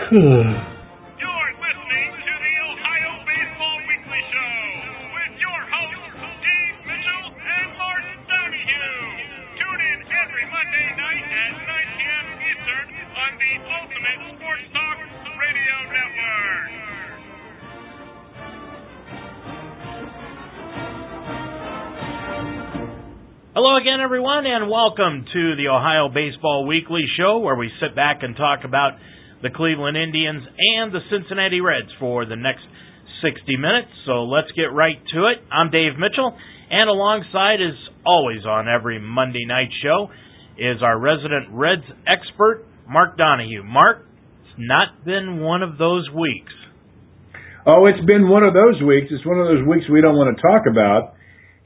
Hmm. You're listening to the Ohio Baseball Weekly Show with your hosts, Steve Mitchell and Mark Donahue. Tune in every Monday night at 9 p.m. Eastern on the Ultimate Sports Talk Radio Network. Hello again, everyone, and welcome to the Ohio Baseball Weekly Show, where we sit back and talk about the Cleveland Indians and the Cincinnati Reds for the next 60 minutes. So let's get right to it. I'm Dave Mitchell, and alongside, as always on every Monday night show, is our resident Reds expert, Mark Donahue. Mark, it's not been one of those weeks. Oh, it's been one of those weeks. It's one of those weeks we don't want to talk about.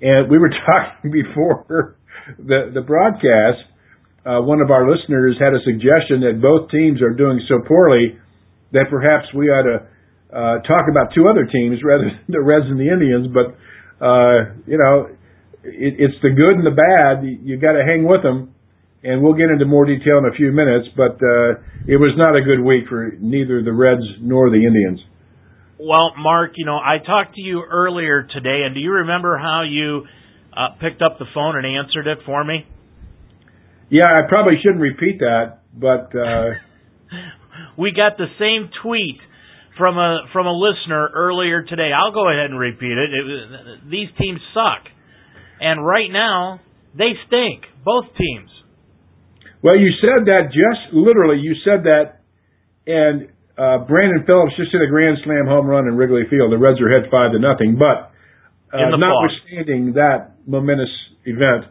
And we were talking before the the broadcast. Uh, one of our listeners had a suggestion that both teams are doing so poorly that perhaps we ought to uh, talk about two other teams rather than the Reds and the Indians. But uh, you know, it, it's the good and the bad. You, got to hang with them, and we'll get into more detail in a few minutes. But uh, it was not a good week for neither the Reds nor the Indians. Well, Mark, you know, I talked to you earlier today, and do you remember how you uh, picked up the phone and answered it for me? Yeah, I probably shouldn't repeat that, but uh, we got the same tweet from a from a listener earlier today. I'll go ahead and repeat it. it was, these teams suck, and right now they stink. Both teams. well, you said that just literally. You said that, and uh, Brandon Phillips just hit a grand slam home run in Wrigley Field. The Reds are ahead five to nothing. But uh, notwithstanding that momentous event,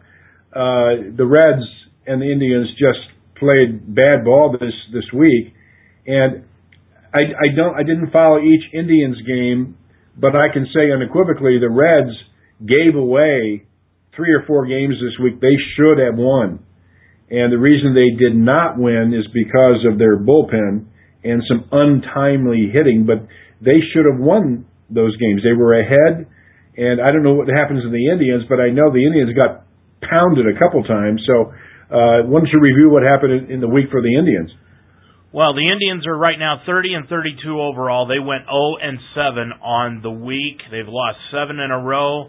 uh, the Reds and the Indians just played bad ball this this week, and I, I don't I didn't follow each Indians game, but I can say unequivocally the Reds gave away three or four games this week they should have won, and the reason they did not win is because of their bullpen and some untimely hitting, but they should have won those games. They were ahead, and I don't know what happens to the Indians, but I know the Indians got pounded a couple times. So, uh, why don't you review what happened in, the week for the Indians? Well, the Indians are right now 30 and 32 overall. They went 0 and 7 on the week. They've lost seven in a row.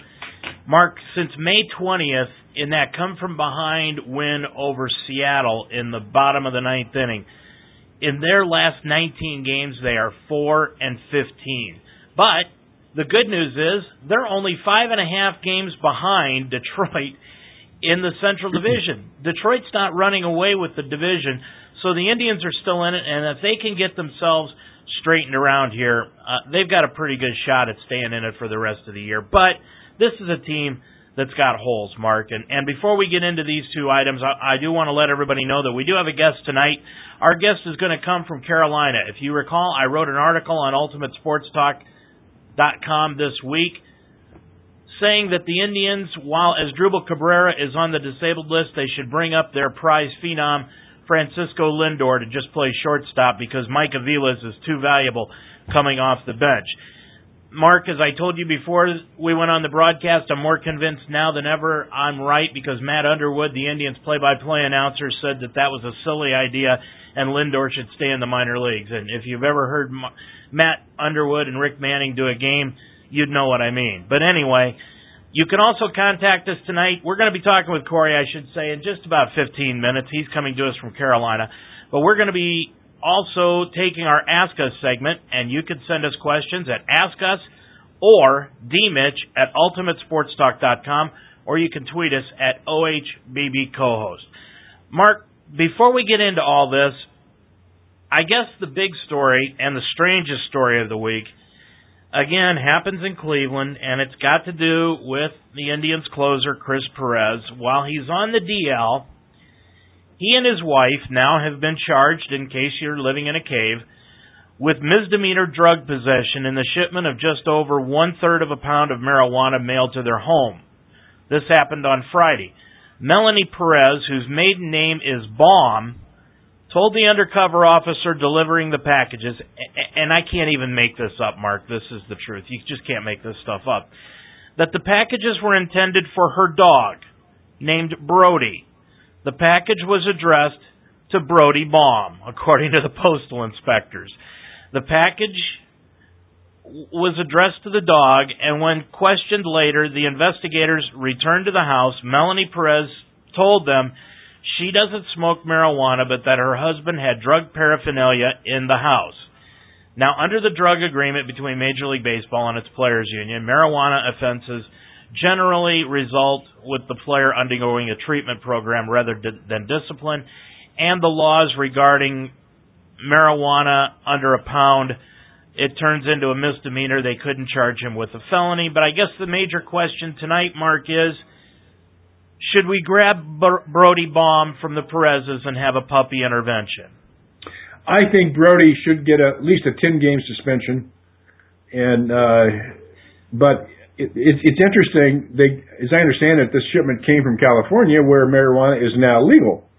Mark, since May 20th, in that come from behind win over Seattle in the bottom of the ninth inning, in their last 19 games, they are 4 and 15. But the good news is they're only five and a half games behind Detroit in the Central Division. Detroit's not running away with the division, so the Indians are still in it. And if they can get themselves straightened around here, uh, they've got a pretty good shot at staying in it for the rest of the year. But this is a team that's got holes, Mark. And, and before we get into these two items, I, I do want to let everybody know that we do have a guest tonight. Our guest is going to come from Carolina. If you recall, I wrote an article on UltimateSportsTalk.com this week saying that the Indians, while Asdrubal Cabrera is on the disabled list, they should bring up their prize phenom Francisco Lindor to just play shortstop because Mike Aviles is too valuable coming off the bench. Mark, as I told you before we went on the broadcast, I'm more convinced now than ever I'm right because Matt Underwood, the Indians play-by-play announcer, said that that was a silly idea and Lindor should stay in the minor leagues. And if you've ever heard Matt Underwood and Rick Manning do a game, you'd know what I mean. But anyway, you can also contact us tonight. We're going to be talking with Corey, I should say, in just about 15 minutes. He's coming to us from Carolina. But we're going to be also taking our Ask Us segment, and you can send us questions at Ask Us or dmitch at ultimatesportstalk.com, or you can tweet us at OHBB co-host. Mark, before we get into all this, I guess the big story and the strangest story of the week, again, happens in Cleveland, and it's got to do with the Indians closer, Chris Perez. While he's on the DL, he and his wife now have been charged, in case you're living in a cave, with misdemeanor drug possession in the shipment of just over one third of a pound of marijuana mailed to their home. This happened on Friday. Melanie Perez, whose maiden name is Baum, told the undercover officer delivering the packages, and I can't even make this up, Mark. This is the truth. You just can't make this stuff up. That the packages were intended for her dog, named Brody. The package was addressed to Brody Baum, according to the postal inspectors. The package was addressed to the dog, and when questioned later, the investigators returned to the house. Melanie Perez told them she doesn't smoke marijuana, but that her husband had drug paraphernalia in the house. Now, under the drug agreement between Major League Baseball and its players' union, marijuana offenses generally result with the player undergoing a treatment program rather than discipline, and the laws regarding marijuana under a pound it turns into a misdemeanor. They couldn't charge him with a felony. But I guess the major question tonight, Mark, is should we grab Brody Baum from the Perez's and have a puppy intervention? I think Brody should get a, at least a 10 game suspension. And, uh, but it, it, it's interesting. They, as I understand it, this shipment came from California where marijuana is now legal.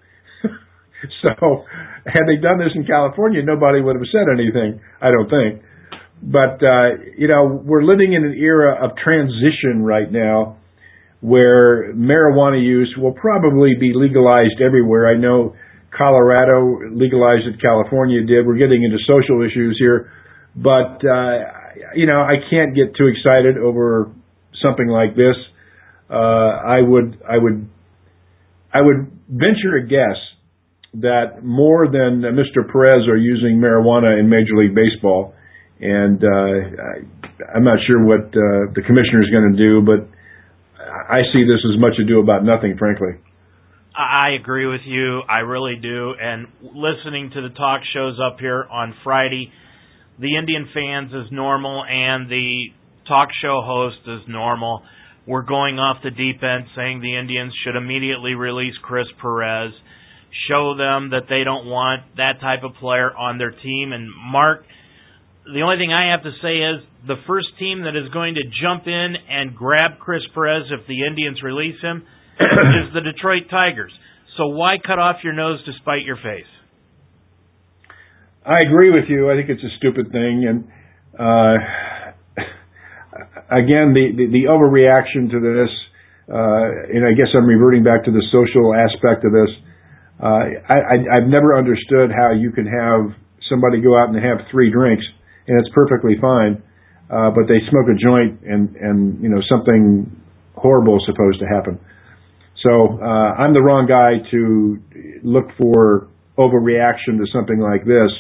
so, had they done this in California, nobody would have said anything, I don't think. But, uh, you know, we're living in an era of transition right now where marijuana use will probably be legalized everywhere. I know Colorado legalized it, California did. We're getting into social issues here. But, uh, you know, I can't get too excited over something like this. Uh, I would, I would, I would venture a guess that more than Mr. Perez are using marijuana in Major League Baseball. And uh, I'm not sure what uh, the commissioner is going to do, but I see this as much ado about nothing, frankly. I agree with you. I really do. And listening to the talk shows up here on Friday, the Indian fans is normal and the talk show host is normal. We're going off the deep end saying the Indians should immediately release Chris Perez show them that they don't want that type of player on their team. And Mark, the only thing I have to say is the first team that is going to jump in and grab Chris Perez if the Indians release him is the Detroit Tigers. So why cut off your nose to spite your face? I agree with you. I think it's a stupid thing, and uh, again, the, the the overreaction to this. Uh, and I guess I'm reverting back to the social aspect of this. Uh, I, I, I've never understood how you can have somebody go out and have three drinks and it's perfectly fine, uh, but they smoke a joint and and you know something horrible is supposed to happen. So uh, I'm the wrong guy to look for overreaction to something like this.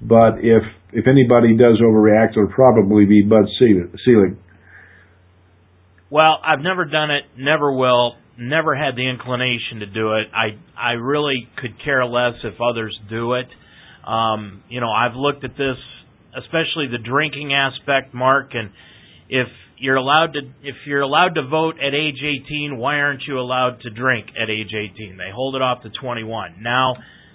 But if if anybody does overreact, it'll probably be Bud Selig. Well, I've never done it, never will never had the inclination to do it. I I really could care less if others do it. Um, you know, I've looked at this, especially the drinking aspect, Mark, and if you're allowed to if you're allowed to vote at age 18, why aren't you allowed to drink at age 18? They hold it off to 21. Now,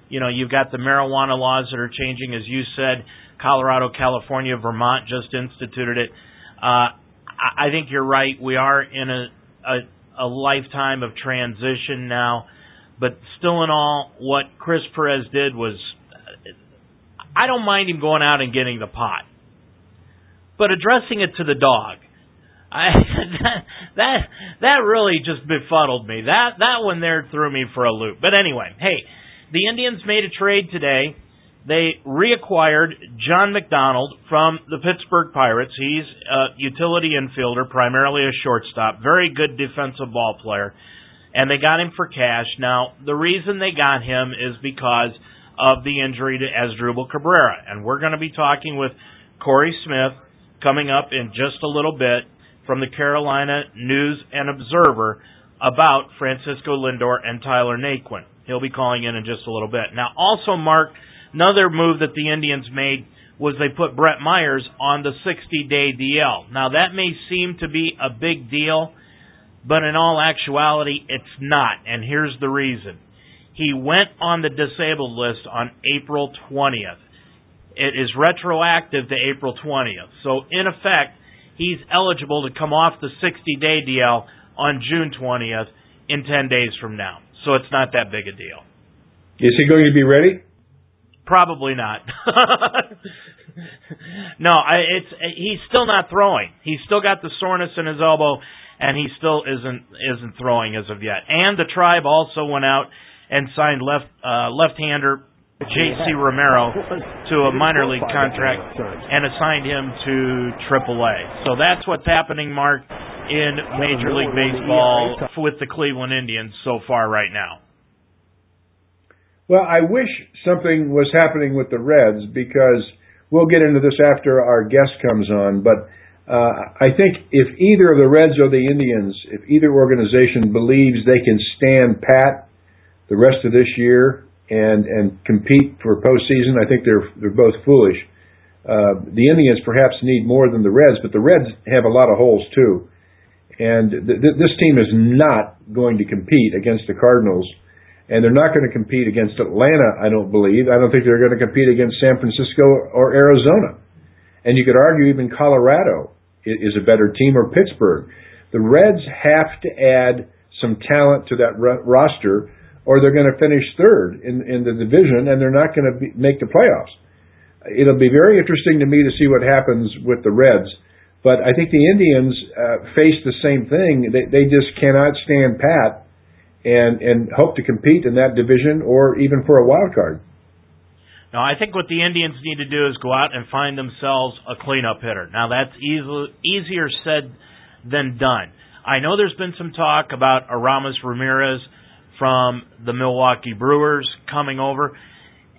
you know, you've got the marijuana laws that are changing, as you said. Colorado, California, Vermont just instituted it. Uh, I think you're right. We are in a, a a lifetime of transition now. But still, in all, what Chris Perez did was, I don't mind him going out and getting the pot, but addressing it to the dog. I, that that that really just befuddled me. That that one there threw me for a loop. But anyway, hey, the Indians made a trade today they reacquired John McDonald from the Pittsburgh Pirates. He's a utility infielder, primarily a shortstop, very good defensive ball player, and they got him for cash. Now, the reason they got him is because of the injury to Asdrubal Cabrera, and we're going to be talking with Corey Smith coming up in just a little bit from the Carolina News and Observer about Francisco Lindor and Tyler Naquin. He'll be calling in in just a little bit. Now, also, Mark Another move that the Indians made was they put Brett Myers on the 60 day DL. Now, that may seem to be a big deal, but in all actuality, it's not. And here's the reason he went on the disabled list on April 20th. It is retroactive to April 20th. So, in effect, he's eligible to come off the 60 day DL on June 20th in 10 days from now. So, it's not that big a deal. Is he going to be ready? Probably not. no, I, it's he's still not throwing. He's still got the soreness in his elbow, and he still isn't isn't throwing as of yet. And the tribe also went out and signed left uh, left-hander J.C. Romero to a minor league contract and assigned him to AAA. So that's what's happening, Mark, in Major League Baseball with the Cleveland Indians so far right now. Well, I wish something was happening with the Reds because we'll get into this after our guest comes on, but uh, I think if either of the Reds or the Indians, if either organization believes they can stand pat the rest of this year and and compete for postseason. I think they're they're both foolish. Uh, the Indians perhaps need more than the Reds, but the Reds have a lot of holes too. And th- th- this team is not going to compete against the Cardinals, and they're not going to compete against Atlanta. I don't believe. I don't think they're going to compete against San Francisco or Arizona. And you could argue even Colorado is a better team or Pittsburgh. The Reds have to add some talent to that r- roster or they're going to finish third in, in the division and they're not going to be, make the playoffs. It'll be very interesting to me to see what happens with the Reds. But I think the Indians uh, face the same thing. They, they just cannot stand pat and and hope to compete in that division or even for a wild card. Now, I think what the Indians need to do is go out and find themselves a cleanup hitter. Now, that's easy, easier said than done. I know there's been some talk about Aramis Ramirez from the Milwaukee Brewers coming over.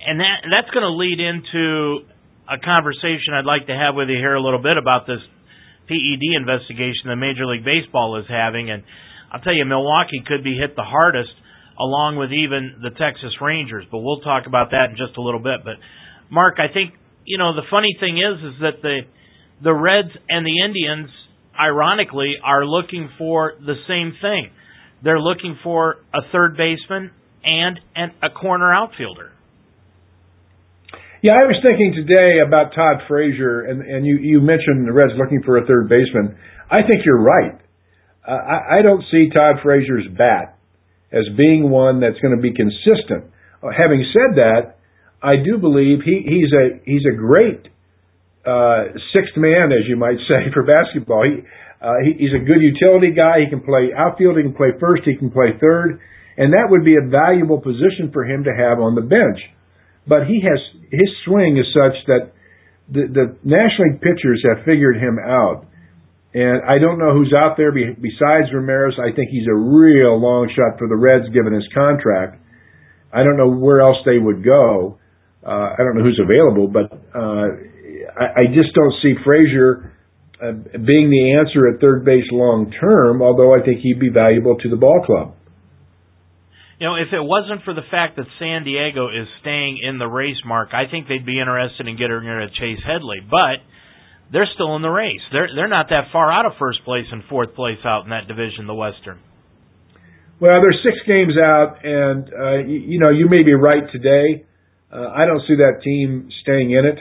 And that that's going to lead into a conversation I'd like to have with you here a little bit about this PED investigation that Major League Baseball is having and I'll tell you Milwaukee could be hit the hardest along with even the Texas Rangers, but we'll talk about that in just a little bit. But Mark, I think you know the funny thing is is that the the Reds and the Indians ironically are looking for the same thing. They're looking for a third baseman and an, a corner outfielder. Yeah, I was thinking today about Todd Frazier, and, and you, you mentioned the Reds looking for a third baseman. I think you're right. Uh, I, I don't see Todd Frazier's bat as being one that's going to be consistent. Uh, having said that, I do believe he, he's a he's a great uh, sixth man, as you might say, for basketball. He uh, he, he's a good utility guy. He can play outfield. He can play first. He can play third, and that would be a valuable position for him to have on the bench. But he has his swing is such that the, the National League pitchers have figured him out. And I don't know who's out there be, besides Ramirez. I think he's a real long shot for the Reds given his contract. I don't know where else they would go. Uh, I don't know who's available, but uh, I, I just don't see Frazier being the answer at third base long term, although I think he'd be valuable to the ball club. You know, if it wasn't for the fact that San Diego is staying in the race, Mark, I think they'd be interested in getting rid of Chase Headley. But they're still in the race. They're they're not that far out of first place and fourth place out in that division, the Western. Well, they're six games out, and uh, you, you know you may be right today. Uh, I don't see that team staying in it.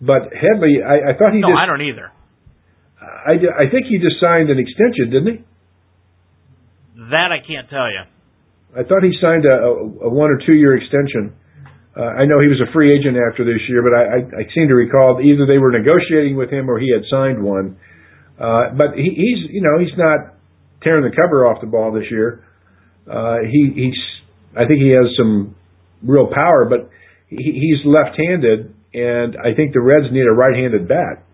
But Headley, I, I thought he. No, just, I don't either. I, I think he just signed an extension, didn't he? That I can't tell you. I thought he signed a, a one or two year extension. Uh, I know he was a free agent after this year, but I, I, I seem to recall either they were negotiating with him or he had signed one. Uh, but he, he's, you know, he's not tearing the cover off the ball this year. Uh, he, he's, I think he has some real power, but he, he's left-handed, and I think the Reds need a right-handed bat.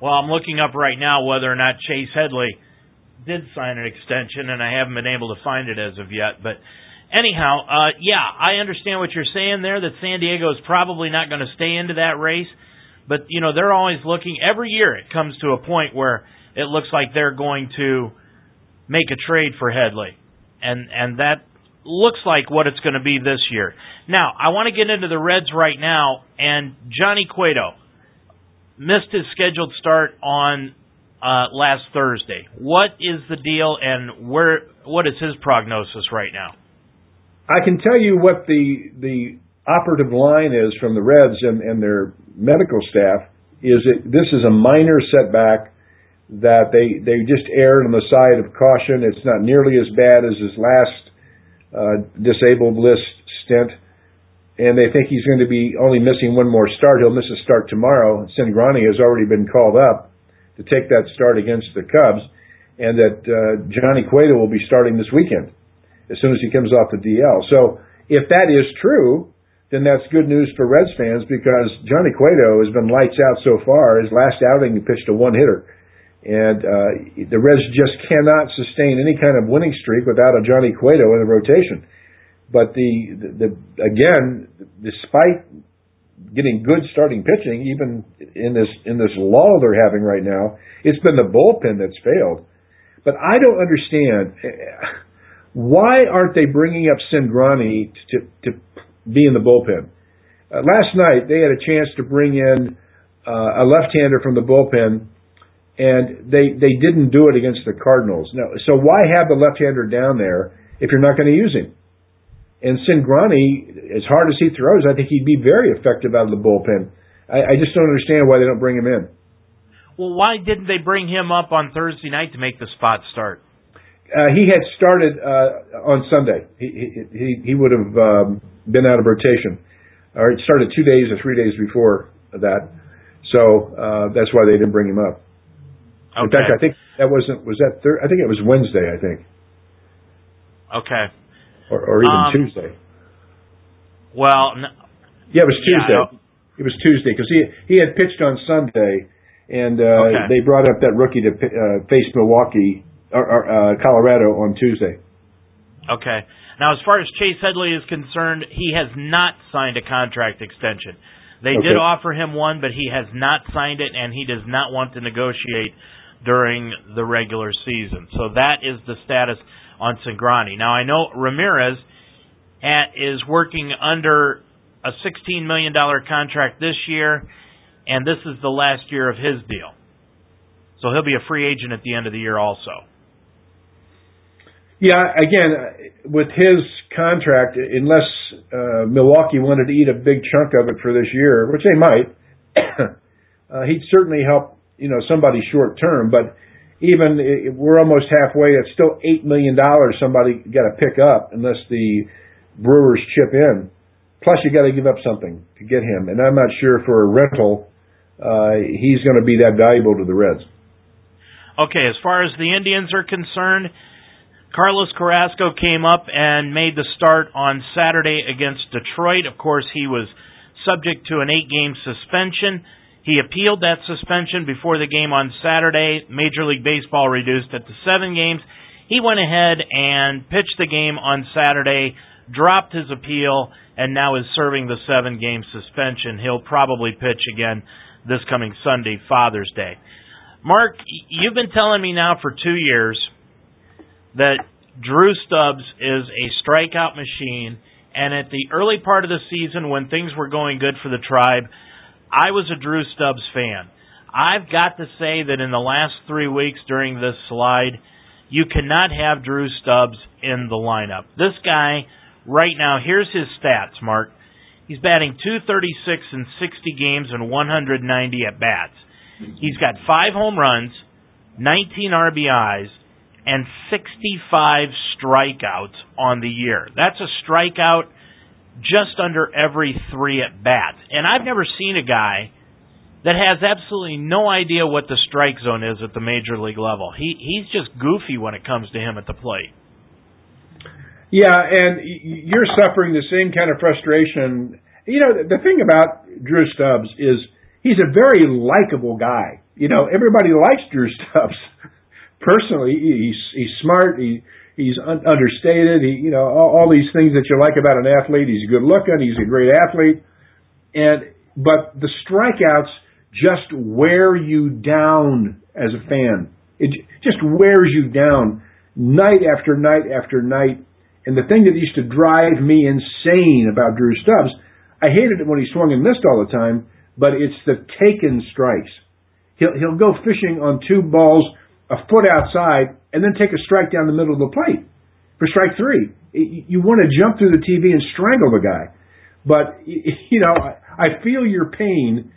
Well, I'm looking up right now whether or not Chase Headley did sign an extension, and I haven't been able to find it as of yet. But anyhow, uh, yeah, I understand what you're saying there. That San Diego is probably not going to stay into that race, but you know they're always looking. Every year it comes to a point where it looks like they're going to make a trade for Headley, and and that looks like what it's going to be this year. Now, I want to get into the Reds right now, and Johnny Cueto missed his scheduled start on uh, last Thursday. What is the deal, and where? What is his prognosis right now? I can tell you what the the operative line is from the Reds and, and their medical staff is that this is a minor setback that they they just erred on the side of caution. It's not nearly as bad as his last uh, disabled list stint and they think he's going to be only missing one more start. He'll miss a start tomorrow. Cingrani has already been called up to take that start against the Cubs, and that uh, Johnny Cueto will be starting this weekend. as soon as he comes off the DL. So if that is true, then that's good news for Reds fans because Johnny Cueto has been lights out so far. His last outing, he pitched a one hitter. And uh, the Reds just cannot sustain any kind of winning streak without a Johnny Cueto in the rotation. But the, the, the again, despite getting good starting pitching, even in this in this lull they're having right now, it's been the bullpen that's failed. But I don't understand why aren't they bringing up Cingrani to to be in the bullpen. Uh, last night they had a chance to bring in uh, a left-hander from the bullpen, and they they didn't do it against the Cardinals. Now, so why have the left-hander down there if you're not going to use him? And Cingrani, as hard as he throws, I think he'd be very effective out of the bullpen. I, I just don't understand why they don't bring him in. Well, why didn't they bring him up on Thursday night to make the spot start? Uh, he had started uh, on Sunday. He he he would have um, been out of rotation, or it started two days or three days before that. So uh, that's why they didn't bring him up. Okay. In fact, I think that wasn't was that thir- I think it was Wednesday. I think. Okay. Or, or even um, Tuesday. Well. N- yeah, it was Tuesday. Yeah, it was Tuesday because he he had pitched on Sunday, and uh, okay. they brought up that rookie to uh, face Milwaukee or, or uh, Colorado on Tuesday. Okay. Now, as far as Chase Headley is concerned, he has not signed a contract extension. They Okay. did offer him one, but he has not signed it, and he does not want to negotiate during the regular season. So that is the status on Cingrani. Now, I know Ramirez at, is working under a $16 million contract this year, and this is the last year of his deal. So he'll be a free agent at the end of the year also. Yeah, again, with his contract, unless uh, Milwaukee wanted to eat a big chunk of it for this year, which they might, uh, he'd certainly help, you know, somebody short term. But even i- we're almost halfway. It's still eight million dollars somebody got to pick up unless the Brewers chip in. Plus, you got to give up something to get him, and I'm not sure for a rental uh, he's going to be that valuable to the Reds. Okay, as far as the Indians are concerned, Carlos Carrasco came up and made the start on Saturday against Detroit. Of course, he was subject to an eight game suspension. He appealed that suspension before the game on Saturday. Major League Baseball reduced it to seven games. He went ahead and pitched the game on Saturday, dropped his appeal, and now is serving the seven game suspension. He'll probably pitch again this coming Sunday, Father's Day. Mark, you've been telling me now for two years that Drew Stubbs is a strikeout machine, and at the early part of the season when things were going good for the tribe, I was a Drew Stubbs fan. I've got to say that in the last three weeks during this slide, you cannot have Drew Stubbs in the lineup. This guy, right now, here's his stats, Mark. He's batting 236 in 60 games and 190 at bats. He's got five home runs, 19 RBIs, and 65 strikeouts on the year. That's a strikeout just under every three at bats. And I've never seen a guy that has absolutely no idea what the strike zone is at the major league level. He he's just goofy when it comes to him at the plate. Yeah, and you're suffering the same kind of frustration. You know, the thing about Drew Stubbs is he's a very likable guy. You know, everybody likes Drew Stubbs. Personally, he's he's smart. He he's un- understated. He you know all, all these things that you like about an athlete. He's good looking. He's a great athlete. And but the strikeouts just wear you down as a fan. It just wears you down night after night after night. And the thing that used to drive me insane about Drew Stubbs, I hated it when he swung and missed all the time, but it's the taken strikes. He'll he'll go fishing on two balls a foot outside and then take a strike down the middle of the plate for strike three. You want to jump through the TV and strangle the guy. But you know, I feel your pain,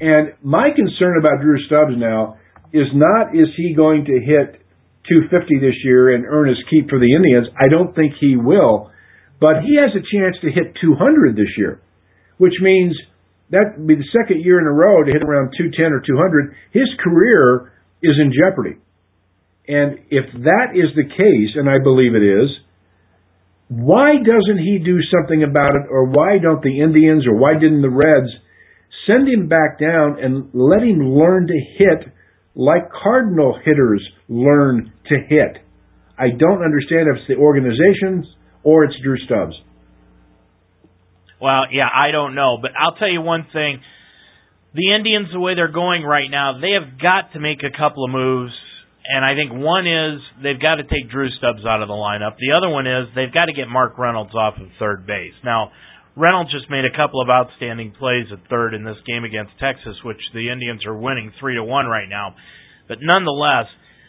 and my concern about Drew Stubbs now is not is he going to hit 250 this year and earn his keep for the Indians. I don't think he will, but he has a chance to hit 200 this year, which means that would be the second year in a row to hit around 210 or 200. His career is in jeopardy. And if that is the case, and I believe it is, why doesn't he do something about it, or why don't the Indians, or why didn't the Reds send him back down and let him learn to hit like Cardinal hitters learn to hit? I don't understand if it's the organizations or it's Drew Stubbs. Well, yeah, I don't know, but I'll tell you one thing. The Indians, the way they're going right now, they have got to make a couple of moves and I think one is they've got to take Drew Stubbs out of the lineup. The other one is they've got to get Mark Reynolds off of third base. Now, Reynolds just made a couple of outstanding plays at third in this game against Texas, which the Indians are winning three to one right now. But nonetheless,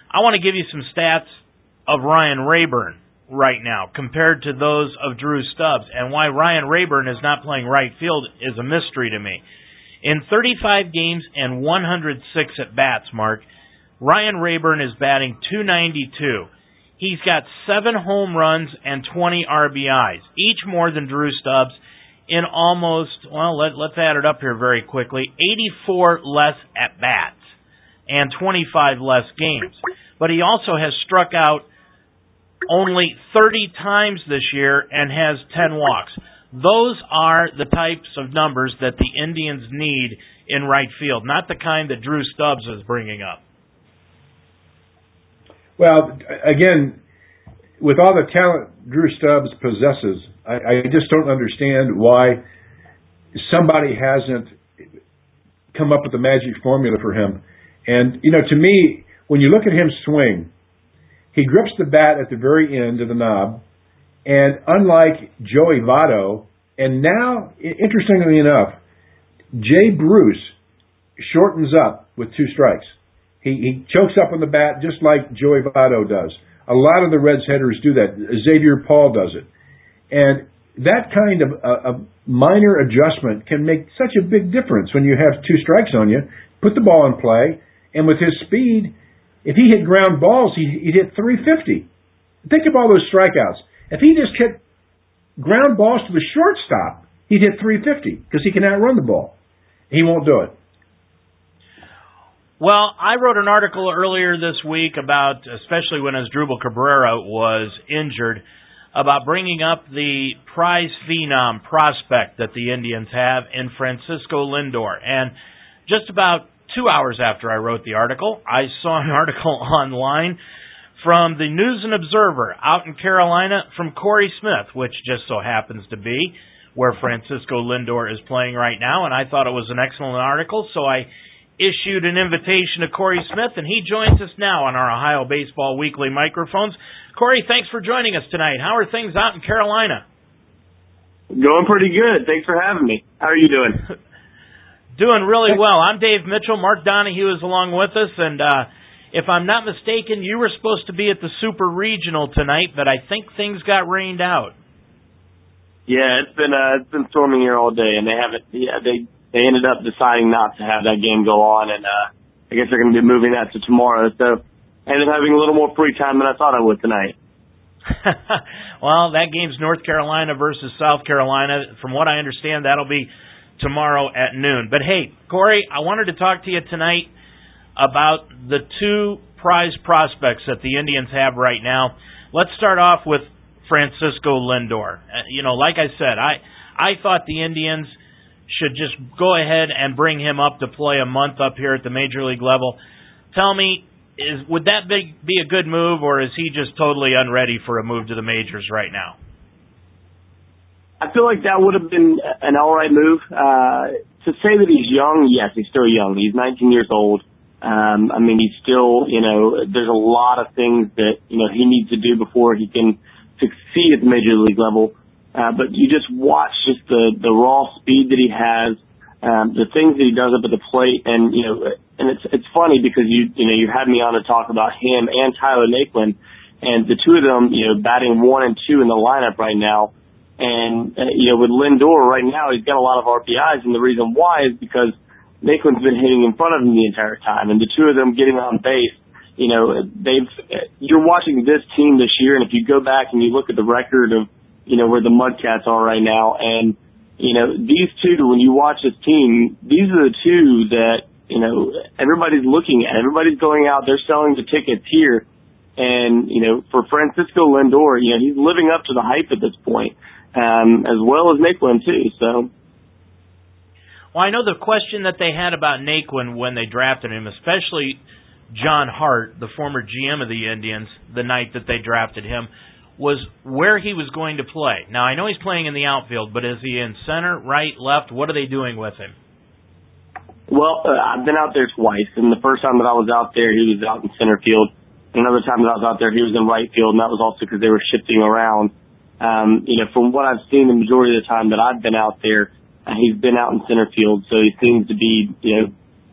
I want to give you some stats of Ryan Raburn right now compared to those of Drew Stubbs, and why Ryan Raburn is not playing right field is a mystery to me. In 35 games and 106 at bats, Mark. Ryan Raburn is batting 292. He's got seven home runs and 20 RBIs, each more than Drew Stubbs in almost, well, let, let's add it up here very quickly 84 less at bats and 25 less games. But he also has struck out only 30 times this year and has 10 walks. Those are the types of numbers that the Indians need in right field, not the kind that Drew Stubbs is bringing up. Well, again, with all the talent Drew Stubbs possesses, I, I just don't understand why somebody hasn't come up with the magic formula for him. And, you know, to me, when you look at him swing, he grips the bat at the very end of the knob, and unlike Joey Votto, and now, interestingly enough, Jay Bruce shortens up with two strikes. He, he chokes up on the bat just like Joey Votto does. A lot of the Reds hitters do that. Xavier Paul does it. And that kind of uh, a, a minor adjustment can make such a big difference when you have two strikes on you. Put the ball in play, and with his speed, if he hit ground balls, he, he'd hit 350. Think of all those strikeouts. If he just hit ground balls to the shortstop, he'd hit 350 because he can outrun the ball. He won't do it. Well, I wrote an article earlier this week about, especially when Asdrubal Cabrera was injured, about bringing up the prize phenom prospect that the Indians have in Francisco Lindor. And just about two hours after I wrote the article, I saw an article online from the News and Observer out in Carolina from Corey Smith, which just so happens to be where Francisco Lindor is playing right now. And I thought it was an excellent article, so I issued an invitation to Corey Smith, and he joins us now on our Ohio Baseball Weekly microphones. Corey, thanks for joining us tonight. How are things out in Carolina? Going pretty good. Thanks for having me. How are you doing? doing really well. I'm Dave Mitchell. Mark Donahue is along with us, and uh, if I'm not mistaken, you were supposed to be at the Super Regional tonight, but I think things got rained out. Yeah, it's been uh, it's been storming here all day, and they haven't. Yeah, they they ended up deciding not to have that game go on, and uh, I guess they're going to be moving that to tomorrow. So ended up having a little more free time than I thought I would tonight. well, that game's North Carolina versus South Carolina. From what I understand, that'll be tomorrow at noon. But hey, Corey, I wanted to talk to you tonight about the two prize prospects that the Indians have right now. Let's start off with Francisco Lindor. Uh, you know, like I said, I I thought the Indians should just go ahead and bring him up to play a month up here at the major league level. Tell me, is would that be, be a good move, or is he just totally unready for a move to the majors right now? I feel like that would have been an all right move. Uh, to say that he's young, yes, he's still young. He's 19 years old. Um, I mean, he's still, you know, there's a lot of things that you know he needs to do before he can succeed at the major league level. Uh, but you just watch just the, the raw speed that he has, um, the things that he does up at the plate, and you know, and it's it's funny because you you know you had me on to talk about him and Tyler Naquin, and the two of them you know batting one and two in the lineup right now, and uh, you know with Lindor right now he's got a lot of RBIs, and the reason why is because Naquin's been hitting in front of him the entire time, and the two of them getting on base. You know, they've, you're watching this team this year, and if you go back and you look at the record of you know, where the Mudcats are right now. And, you know, these two, when you watch this team, these are the two that, you know, everybody's looking at. Everybody's going out, they're selling the tickets here And, you know, for Francisco Lindor, you know, he's living up to the hype at this point, um, as well as Naquin too, so. Well, I know the question that they had about Naquin when they drafted him, especially John Hart, the former GM of the Indians, the night that they drafted him, was where he was going to play. Now, I know he's playing in the outfield, but is he in center, right, left? What are they doing with him? Well, uh, I've been out there twice, and the first time that I was out there, he was out in center field. Another time that I was out there, he was in right field, and that was also because they were shifting around. Um, you know, from what I've seen, the majority of the time that I've been out there, uh, he's been out in center field, so he seems to be, you know,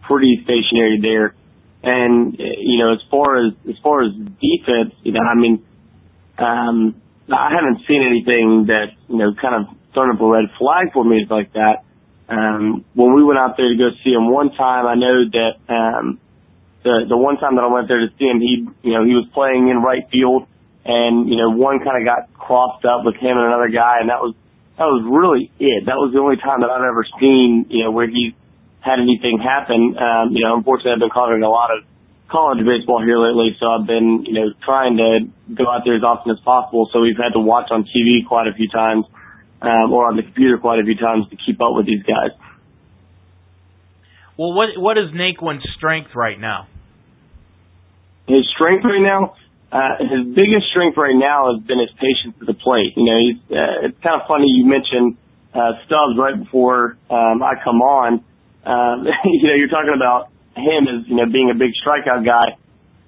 pretty stationary there. And uh, you know, as far as as far as defense, you know, I mean, um, I haven't seen anything that, you know, kind of thrown up a red flag for me like that. Um, when we went out there to go see him one time, I know that, um, the, the one time that I went there to see him, he, you know, he was playing in right field and, you know, one kind of got crossed up with him and another guy and that was, that was really it. That was the only time that I've ever seen, you know, where he had anything happen. Um, you know, unfortunately I've been covering a lot of college baseball here lately, so I've been, you know, trying to go out there as often as possible. So we've had to watch on TV quite a few times, um, or on the computer quite a few times to keep up with these guys. Well, what what is Naquin's strength right now? His strength right now, uh, his biggest strength right now has been his patience at the plate. You know, he's, uh, it's kind of funny you mentioned uh, Stubbs right before um, I come on. Um, you know, you're talking about him as, you know, being a big strikeout guy.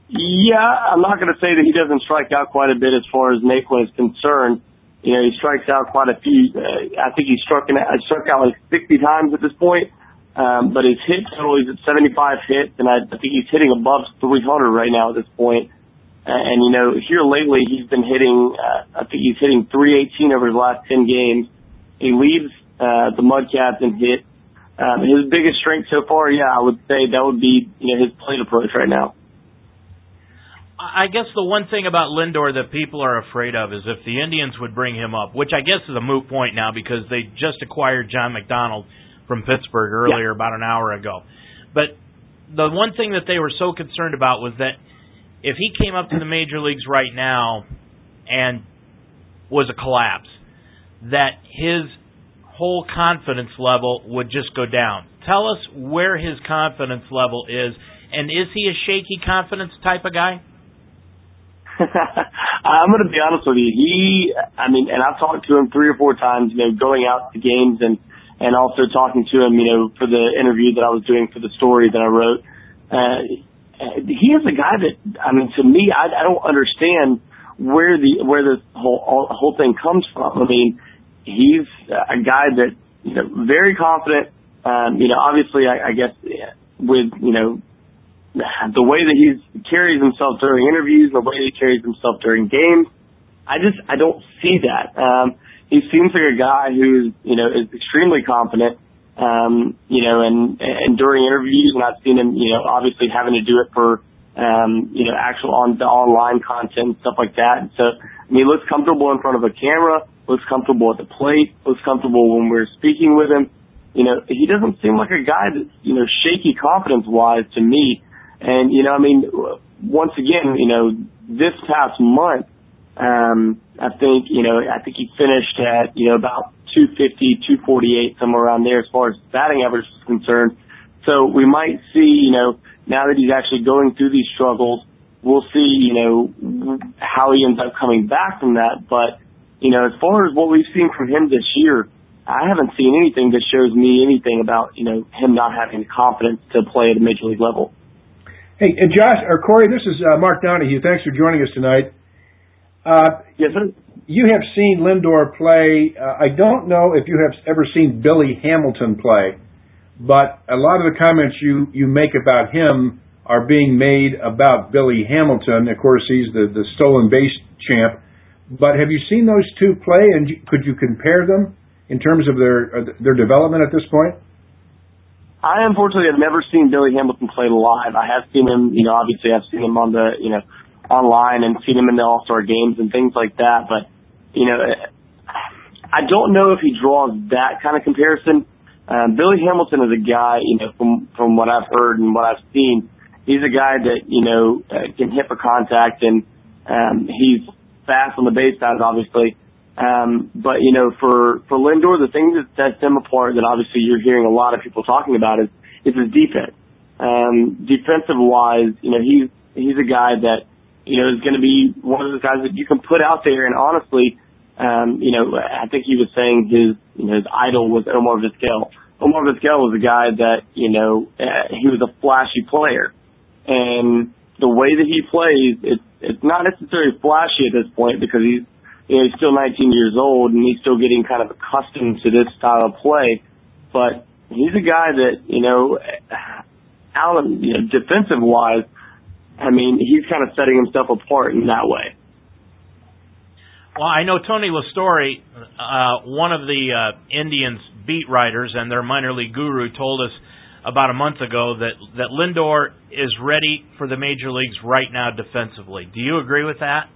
Yeah, I'm not going to say that he doesn't strike out quite a bit as far as Naquin is concerned. You know, he strikes out quite a few. Uh, I think he's struck, in, uh, struck out like 60 times at this point. Um, but his hit total, he's at 75 hits, and I, I think he's hitting above 300 right now at this point. Uh, and, you know, here lately, he's been hitting, uh, I think he's hitting 318 over his last 10 games. He leads uh, the Mudcats in hit um, his biggest strength so far, yeah, I would say that would be you know his plate approach right now. I guess the one thing about Lindor that people are afraid of is if the Indians would bring him up, which I guess is a moot point now because they just acquired John McDonald from Pittsburgh earlier yeah. about an hour ago. But the one thing that they were so concerned about was that if he came up to the major leagues right now and was a collapse, that his whole confidence level would just go down. Tell us where his confidence level is, and is he a shaky confidence type of guy? I'm going to be honest with you. He, I mean, and I've talked to him three or four times, you know, going out to games and and also talking to him, you know, for the interview that I was doing for the story that I wrote. Uh, he is a guy that, I mean, to me, I, I don't understand where the where this whole whole thing comes from. I mean, he's a guy that you know very confident. Um, you know, obviously, I, I guess with you know the way that he carries himself during interviews, the way he carries himself during games, I just I don't see that. Um, he seems like a guy who's you know is extremely confident. Um, you know, and and during interviews, and I've seen him, you know, obviously having to do it for um, you know, actual on the online content, stuff like that. So, I mean, he looks comfortable in front of a camera looks comfortable at the plate, looks comfortable when we're speaking with him. You know, he doesn't seem like a guy that's, you know, shaky confidence wise to me. And, you know, I mean, once again, you know, this past month, um, I think, you know, I think he finished at, you know, about 250, 248, somewhere around there as far as batting average is concerned. So we might see, you know, now that he's actually going through these struggles, we'll see, you know, how he ends up coming back from that. But, you know, as far as what we've seen from him this year, I haven't seen anything that shows me anything about, you know, him not having the confidence to play at a major league level. Hey, and Josh or Corey, this is uh, Mark Donahue. Thanks for joining us tonight. Uh, yes, sir. You have seen Lindor play. Uh, I don't know if you have ever seen Billy Hamilton play, but a lot of the comments you you make about him are being made about Billy Hamilton. Of course, he's the the stolen base champ. But have you seen those two play, and could you compare them in terms of their uh, their development at this point? I unfortunately have never seen Billy Hamilton play live. I have seen him, you know, obviously I've seen him on the, you know, online and seen him in the All Star games and things like that. But you know, I don't know if he draws that kind of comparison. Um, Billy Hamilton is a guy, you know, from from what I've heard and what I've seen, he's a guy that you know uh, can hit for contact and Um, he's fast on the base side, obviously. Um, but you know, for for Lindor, the thing that sets him apart that obviously you're hearing a lot of people talking about is is his defense. Um, defensive wise, you know, he's he's a guy that you know is going to be one of those guys that you can put out there. And honestly, um, you know, I think he was saying his you know his idol was Omar Vizquel. Omar Vizquel was a guy that you know uh, he was a flashy player, and the way that he plays, it's it's not necessarily flashy at this point because he's you know, he's still 19 years old and he's still getting kind of accustomed to this style of play. But he's a guy that, you know, out you know, defensive wise, I mean, he's kind of setting himself apart in that way. Well, I know Tony Lastoria, uh, one of the uh, Indians beat writers and their minor league guru, told us about a month ago that that Lindor is ready for the major leagues right now defensively. Do you agree with that?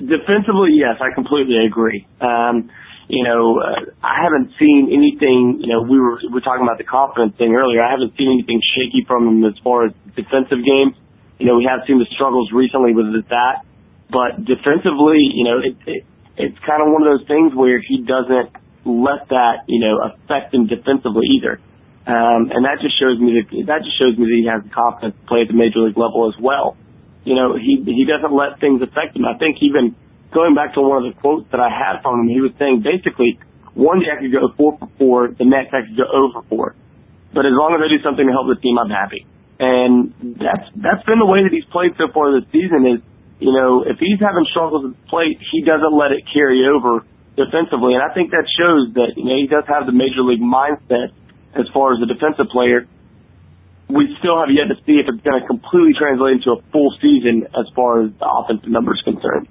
Defensively, yes, I completely agree. Um, you know, uh, I haven't seen anything. You know, we were we were talking about the confidence thing earlier. I haven't seen anything shaky from him as far as defensive games. You know, we have seen the struggles recently with that, but defensively, you know, it, it it's kind of one of those things where he doesn't let that you know affect him defensively either. Um, and that just shows me that that just shows me that he has the confidence to play at the major league level as well you know, he he doesn't let things affect him. I think even going back to one of the quotes that I had from him, he was saying basically one day I could go four for four, the next I could go over four. But as long as I do something to help the team, I'm happy. And that's that's been the way that he's played so far this season. Is you know if he's having struggles at the plate, he doesn't let it carry over defensively, and I think that shows that you know he does have the major league mindset as far as the defensive player we still have yet to see if it's going to completely translate into a full season as far as the offensive numbers concerned.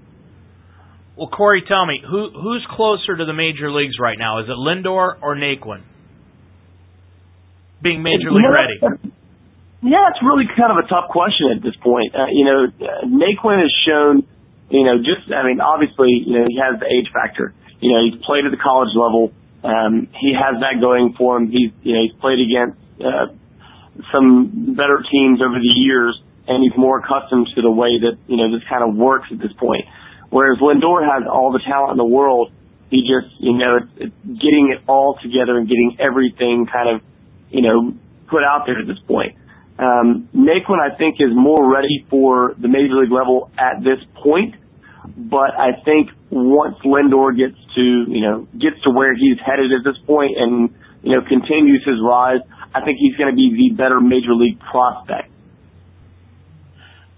Well, Corey, tell me who who's closer to the major leagues right now? Is it Lindor or Naquin? Being major league ready. Yeah, it's really kind of a tough question at this point. Uh, you know, Naquin has shown, you know, just I mean, obviously, you know, he has the age factor. You know, he's played at the college level. Um, he has that going for him. He's you know he's played against uh, some better teams over the years, and he's more accustomed to the way that you know this kind of works at this point. Whereas Lindor has all the talent in the world, he just you know it's, it's getting it all together and getting everything kind of you know put out there at this point. Um, Naquin, I think, is more ready for the major league level at this point. But I think once Lindor gets to, you know, gets to where he's headed at this point and, you know, continues his rise, I think he's going to be the better major league prospect.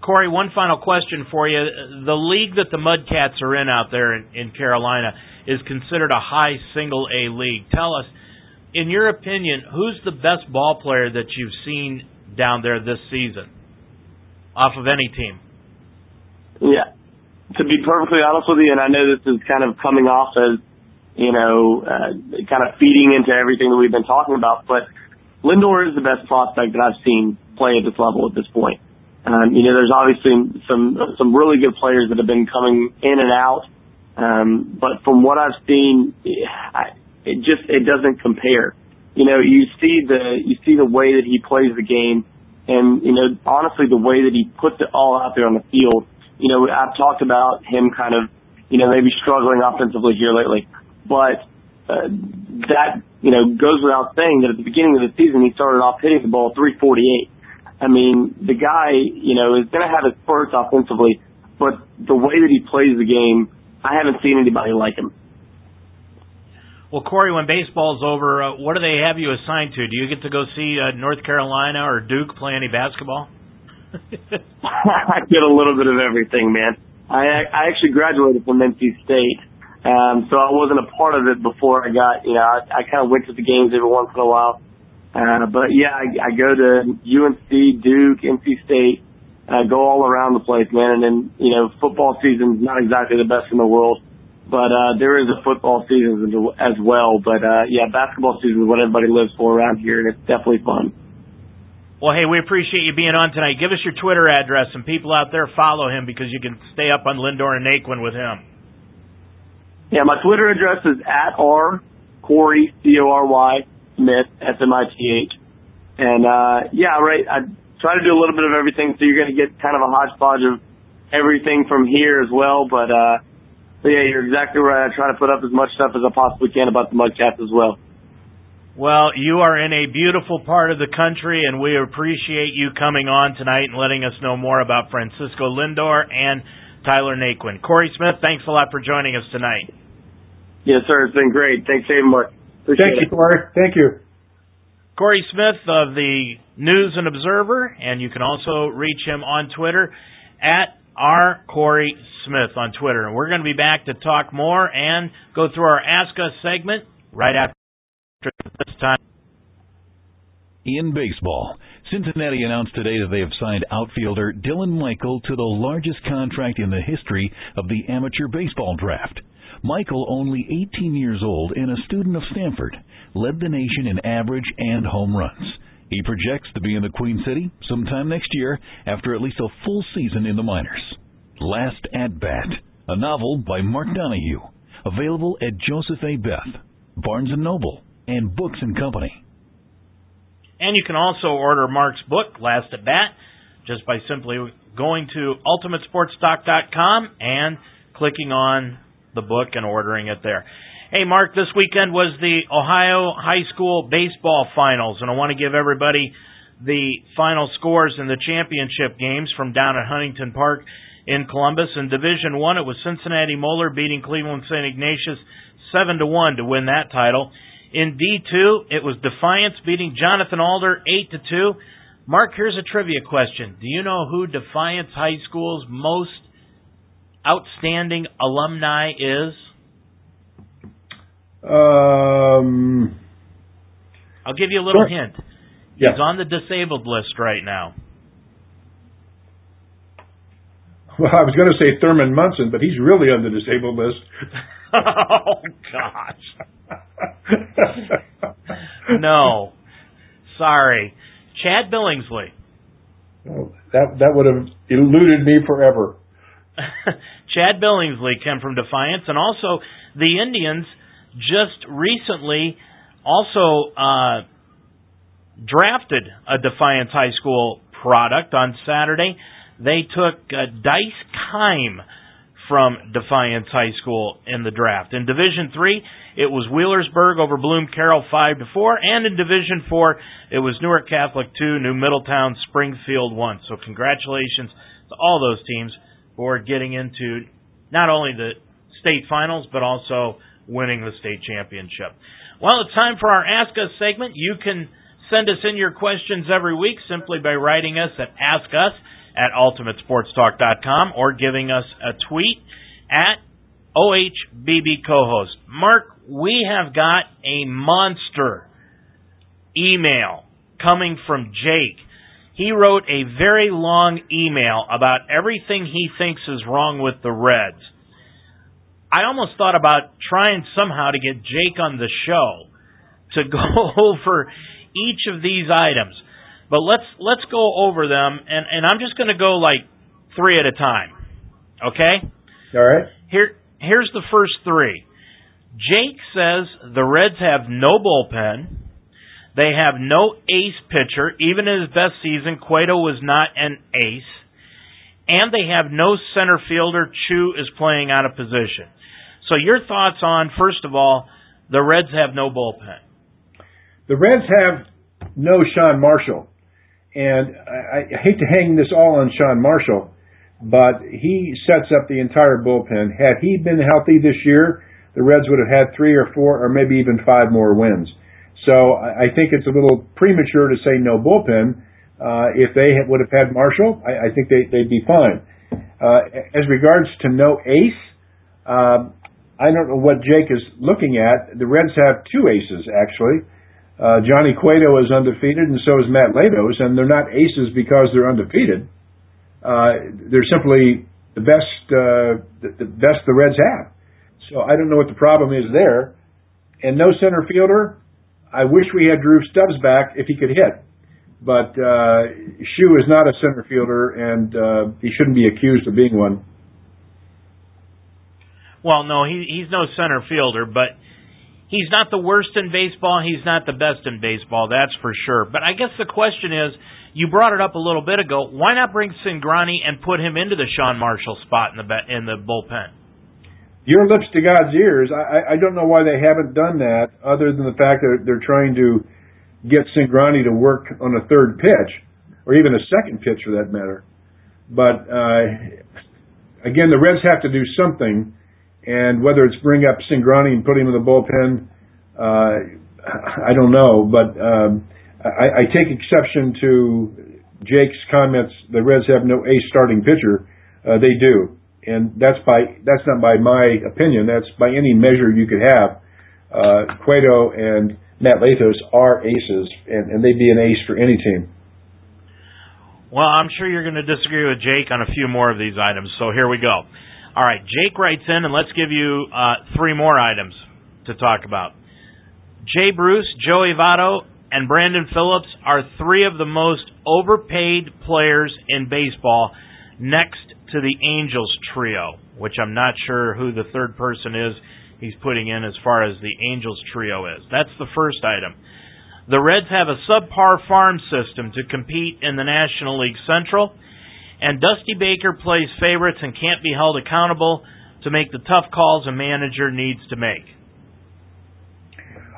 Corey, one final question for you. The league that the Mudcats are in out there in, in Carolina is considered a high single A league. Tell us, in your opinion, who's the best ball player that you've seen down there this season off of any team? Yeah. To be perfectly honest with you, and I know this is kind of coming off as, you know, uh, kind of feeding into everything that we've been talking about, but Lindor is the best prospect that I've seen play at this level at this point. Um, you know, there's obviously some some really good players that have been coming in and out, um, but from what I've seen, it just it doesn't compare. You know, you see the you see the way that he plays the game, and you know, honestly, the way that he puts it all out there on the field. You know, I've talked about him kind of, you know, maybe struggling offensively here lately, but uh, that you know goes without saying that at the beginning of the season he started off hitting the ball 348. I mean, the guy you know is going to have his spurts offensively, but the way that he plays the game, I haven't seen anybody like him. Well, Corey, when baseball's over, uh, what do they have you assigned to? Do you get to go see uh, North Carolina or Duke play any basketball? I did a little bit of everything, man. I I actually graduated from NC State, um, so I wasn't a part of it before I got, you know, I, I kind of went to the games every once in a while. Uh, but yeah, I, I go to UNC, Duke, NC State, uh, go all around the place, man. And then, you know, football season's not exactly the best in the world, but, uh, there is a football season as well. But, uh, yeah, basketball season is what everybody lives for around here, and it's definitely fun. Well, hey, we appreciate you being on tonight. Give us your Twitter address, and people out there follow him because you can stay up on Lindor and Naquin with him. Yeah, my Twitter address is at R Corey C O R Y Smith S M I T H. And uh yeah, right. I try to do a little bit of everything, so you're going to get kind of a hodgepodge of everything from here as well. But uh, but yeah, you're exactly right. I try to put up as much stuff as I possibly can about the Mudcats as well. Well, you are in a beautiful part of the country, and we appreciate you coming on tonight and letting us know more about Francisco Lindor and Tyler Naquin. Corey Smith, thanks a lot for joining us tonight. Yes, sir. It's been great. Thanks, David Mark. Appreciate Thank you, it. Corey. Thank you. Corey Smith of the News and Observer, and you can also reach him on Twitter at R. Corey Smith on Twitter. And we're going to be back to talk more and go through our Ask Us segment right after this time. In baseball, Cincinnati announced today that they have signed outfielder Dylan Michael to the largest contract in the history of the amateur baseball draft. Michael, only 18 years old and a student of Stanford, led the nation in average and home runs. He projects to be in the Queen City sometime next year after at least a full season in the minors. Last at Bat, a novel by Mark Donahue, available at Joseph A. Beth, Barnes & Noble, and Books and Company. And you can also order Mark's book, Last at Bat, just by simply going to ultimatesportstalk.com and clicking on the book and ordering it there. Hey, Mark, this weekend was the Ohio High School Baseball Finals, and I want to give everybody the final scores in the championship games from down at Huntington Park in Columbus. In Division One, it was Cincinnati Moeller beating Cleveland St. Ignatius seven to one to win that title. In D2, it was Defiance beating Jonathan Alder 8 to 2. Mark, here's a trivia question. Do you know who Defiance High School's most outstanding alumni is? Um, I'll give you a little Sure. hint. yeah. He's on the disabled list right now. Well, I was going to say Thurman Munson, but he's really on the disabled list. oh gosh. no. Sorry. Chad Billingsley. Oh, that that would have eluded me forever. Chad Billingsley came from Defiance, and also the Indians just recently also uh, drafted a Defiance High School product on Saturday. They took uh, Dace Kime from Defiance High School in the draft. In Division Three, it was Wheelersburg over Bloom Carroll five to four, and in Division Four, it was Newark Catholic two, New Middletown Springfield one. So congratulations to all those teams for getting into not only the state finals but also winning the state championship. Well, it's time for our Ask Us segment. You can send us in your questions every week simply by writing us at Ask Us at ultimatesportstalk.com or giving us a tweet at OHBB co-host. Mark, we have got a monster email coming from Jake. He wrote a very long email about everything he thinks is wrong with the Reds. I almost thought about trying somehow to get Jake on the show to go over each of these items. But let's let's go over them and, and I'm just gonna go like three at a time. Okay? All right. Here here's the first three. Jake says the Reds have no bullpen. They have no ace pitcher. Even in his best season, Cueto was not an ace. And they have no center fielder. Choo is playing out of position. So your thoughts on, first of all, the Reds have no bullpen. The Reds have no Sean Marshall, and I, I hate to hang this all on Sean Marshall, but he sets up the entire bullpen. Had he been healthy this year, the Reds would have had three or four or maybe even five more wins. So I I think it's a little premature to say no bullpen. Uh, if they had, would have had Marshall, I, I think they, they'd be fine. Uh, as regards to no ace, um, I don't know what Jake is looking at. The Reds have two aces actually. Uh, Johnny Cueto is undefeated, and so is Matt Latos, and they're not aces because they're undefeated. Uh, they're simply the best, uh, the, the best the Reds have. So I don't know what the problem is there. And no center fielder. I wish we had Drew Stubbs back if he could hit, but uh, Choo is not a center fielder, and uh, he shouldn't be accused of being one. Well, no, he he's no center fielder, but he's not the worst in baseball. He's not the best in baseball. That's for sure. But I guess the question is, you brought it up a little bit ago. Why not bring Cingrani and put him into the Sean Marshall spot in the in the bullpen? Your lips to God's ears. I, I don't know why they haven't done that, other than the fact that they're trying to get Cingrani to work on a third pitch, or even a second pitch for that matter. But uh, again, the Reds have to do something and whether it's bring up Cingrani and put him in the bullpen, uh, I don't know. But um, I, I take exception to Jake's comments. The Reds have no ace starting pitcher. Uh, they do, and that's by that's not by my opinion. That's by any measure you could have. Uh, Cueto and Matt Latos are aces, and, and they'd be an ace for any team. Well, I'm sure you're going to disagree with Jake on a few more of these items, so here we go. All right, Jake writes in, and let's give you uh, three more items to talk about. Jay Bruce, Joey Votto, and Brandon Phillips are three of the most overpaid players in baseball next to the Angels trio, which I'm not sure who the third person is he's putting in as far as the Angels trio is. That's the first item. The Reds have a subpar farm system to compete in the National League Central and Dusty Baker plays favorites and can't be held accountable to make the tough calls a manager needs to make.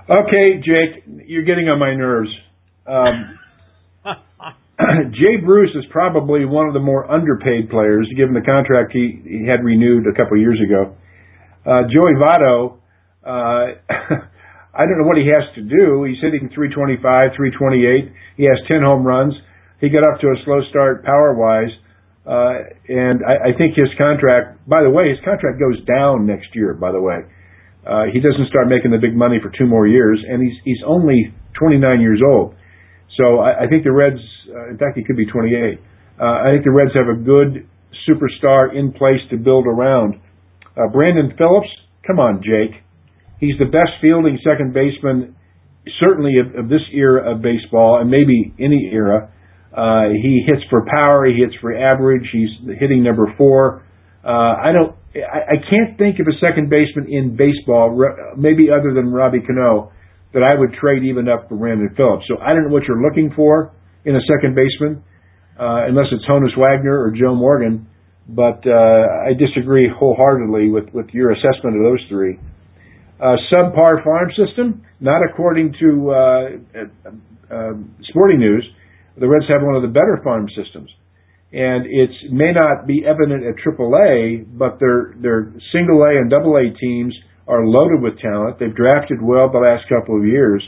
Okay, Jake, you're getting on my nerves. Um, Jay Bruce is probably one of the more underpaid players, given the contract he, he had renewed a couple of years ago. Uh, Joey Votto, uh, I don't know what he has to do. He's hitting 325, 328. He has 10 home runs. He got off to a slow start power wise. Uh, and I, I think his contract, by the way, his contract goes down next year, by the way. Uh, he doesn't start making the big money for two more years, and he's, he's only 29 years old. So I, I think the Reds, uh, in fact, he could be 28. Uh, I think the Reds have a good superstar in place to build around. Uh, Brandon Phillips, come on, Jake. He's the best fielding second baseman, certainly of, of this era of baseball, and maybe any era. Uh, he hits for power. He hits for average. He's hitting number four. Uh, I don't. I, I can't think of a second baseman in baseball, maybe other than Robbie Cano, that I would trade even up for Brandon Phillips. So I don't know what you're looking for in a second baseman, uh, unless it's Honus Wagner or Joe Morgan. But uh, I disagree wholeheartedly with with your assessment of those three. Uh, subpar farm system, not according to uh, uh, uh, Sporting News the Reds have one of the better farm systems. And it may not be evident at AAA, but their their single A and double A teams are loaded with talent. They've drafted well the last couple of years,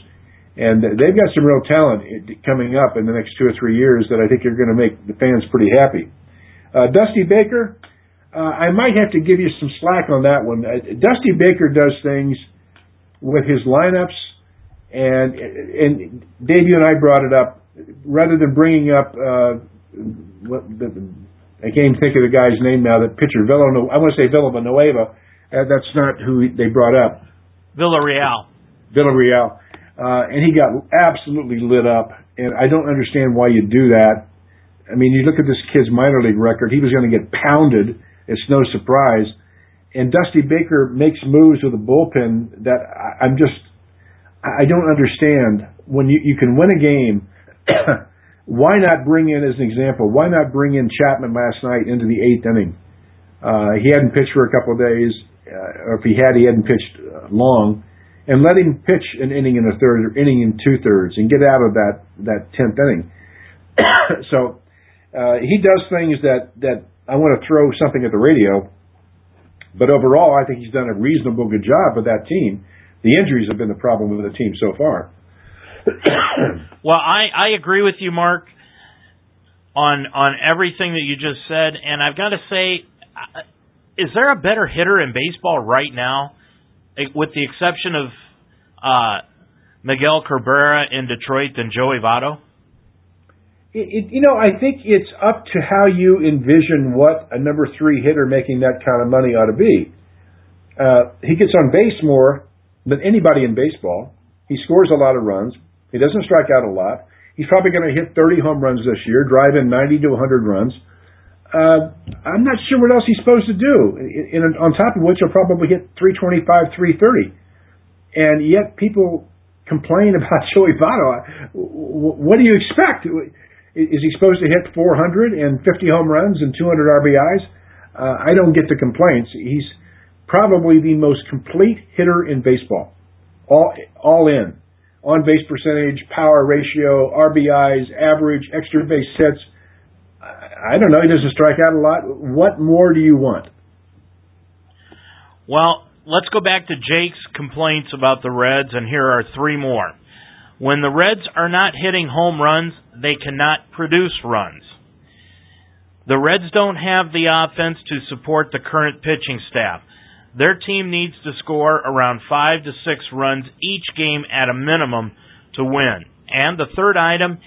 and they've got some real talent coming up in the next two or three years that I think are going to make the fans pretty happy. Uh, Dusty Baker, uh, I might have to give you some slack on that one. Uh, Dusty Baker does things with his lineups, and and Dave, you and I brought it up rather than bringing up uh, what the, I can't think of the guy's name now. That pitcher Villanueva. I want to say Villanueva. Uh, that's not who they brought up. Villarreal. Villarreal. Uh, and he got absolutely lit up. And I don't understand why you do that. I mean, you look at this kid's minor league record. He was going to get pounded. It's no surprise. And Dusty Baker makes moves with a bullpen that I, I'm just, I don't understand. When you, you can win a game why not bring in, as an example, why not bring in Chapman last night into the eighth inning? Uh, he hadn't pitched for a couple of days, uh, or if he had, he hadn't pitched uh, long, and let him pitch an inning in a third or inning in two thirds and get out of that that tenth inning. so uh, he does things that that I want to throw something at the radio, but overall, I think he's done a reasonable good job with that team. The injuries have been the problem with the team so far. well, I I agree with you, Mark, on on everything that you just said, and I've got to say, uh, is there a better hitter in baseball right now, eh, with the exception of uh, Miguel Cabrera in Detroit than Joey Votto? It, it, you know, I think it's up to how you envision what a number three hitter making that kind of money ought to be. Uh, he gets on base more than anybody in baseball. He scores a lot of runs. He doesn't strike out a lot. He's probably going to hit 30 home runs this year, drive in 90 to 100 runs. Uh, I'm not sure what else he's supposed to do. And on top of which, he'll probably hit 325, 330. and yet people complain about Joey Votto. What do you expect? Is he supposed to hit 400 and 50 home runs and 200 RBIs? Uh, I don't get the complaints. He's probably the most complete hitter in baseball, all all in, on base percentage, power ratio, RBIs, average, extra base hits. I don't know. He doesn't strike out a lot. What more do you want? Well, let's go back to Jake's complaints about the Reds, and here are three more. When the Reds are not hitting home runs, they cannot produce runs. The Reds don't have the offense to support the current pitching staff. Their team needs to score around five to six runs each game at a minimum to win. And the third item,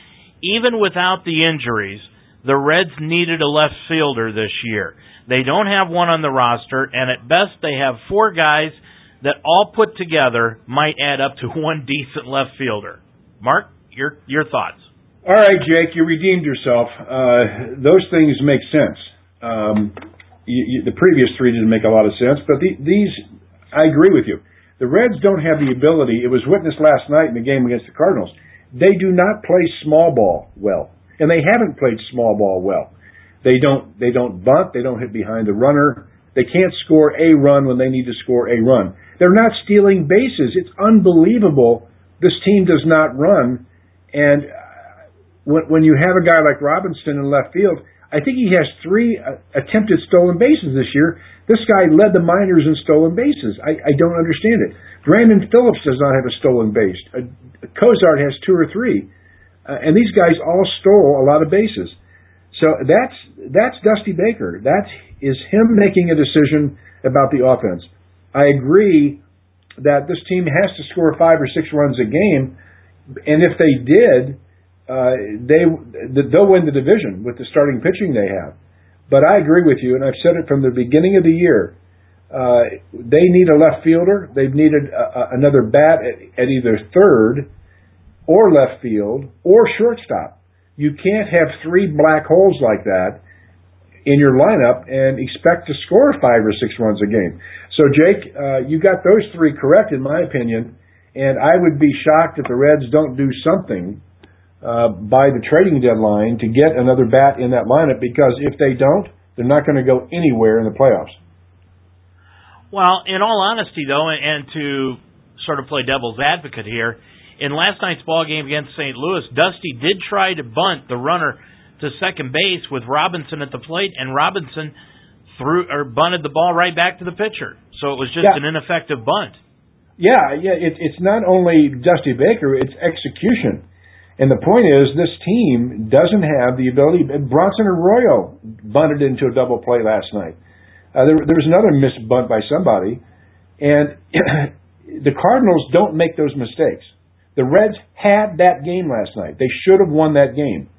even without the injuries, the Reds needed a left fielder this year. They don't have one on the roster, and at best they have four guys that all put together might add up to one decent left fielder. Mark, your your thoughts? All right, Jake, you redeemed yourself. Uh, those things make sense. Um, you, you, the previous three didn't make a lot of sense, but the, these, I agree with you. The Reds don't have the ability. It was witnessed last night in the game against the Cardinals. They do not play small ball well, and they haven't played small ball well. They don't they don't bunt, they don't hit behind the runner. They can't score a run when they need to score a run. They're not stealing bases. It's unbelievable. This team does not run, and uh, when, when you have a guy like Robinson in left field, I think he has three uh, attempted stolen bases this year. This guy led the minors in stolen bases. I, I don't understand it. Brandon Phillips does not have a stolen base. Uh, Cozart has two or three, uh, and these guys all stole a lot of bases. So that's that's Dusty Baker. That is him making a decision about the offense. I agree that this team has to score five or six runs a game, and if they did, uh, they they'll win the division with the starting pitching they have. But I agree with you, and I've said it from the beginning of the year. Uh, they need a left fielder. They've needed a, a, another bat at, at either third or left field or shortstop. You can't have three black holes like that in your lineup and expect to score five or six runs a game. So, Jake, uh, you got those three correct, in my opinion, and I would be shocked if the Reds don't do something uh, by the trading deadline to get another bat in that lineup because if they don't, they're not going to go anywhere in the playoffs. Well, in all honesty, though, and to sort of play devil's advocate here, in last night's ball game against St. Louis, Dusty did try to bunt the runner to second base with Robinson at the plate, and Robinson threw or bunted the ball right back to the pitcher. So it was just yeah. an ineffective bunt. Yeah, yeah. It, it's not only Dusty Baker; it's execution. And the point is, this team doesn't have the ability. Bronson Arroyo bunted into a double play last night. Uh, there, there was another missed bunt by somebody, and the Cardinals don't make those mistakes. The Reds had that game last night. They should have won that game.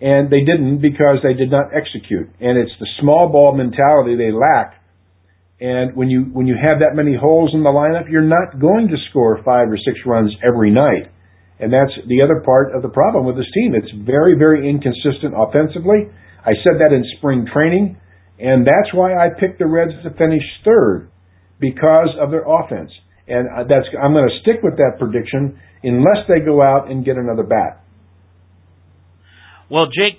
And they didn't because they did not execute. And it's the small ball mentality they lack. And when you when you have that many holes in the lineup, you're not going to score five or six runs every night. And that's the other part of the problem with this team. It's very, very inconsistent offensively. I said that in spring training, and that's why I picked the Reds to finish third because of their offense. And uh, that's I'm going to stick with that prediction unless they go out and get another bat. Well, Jake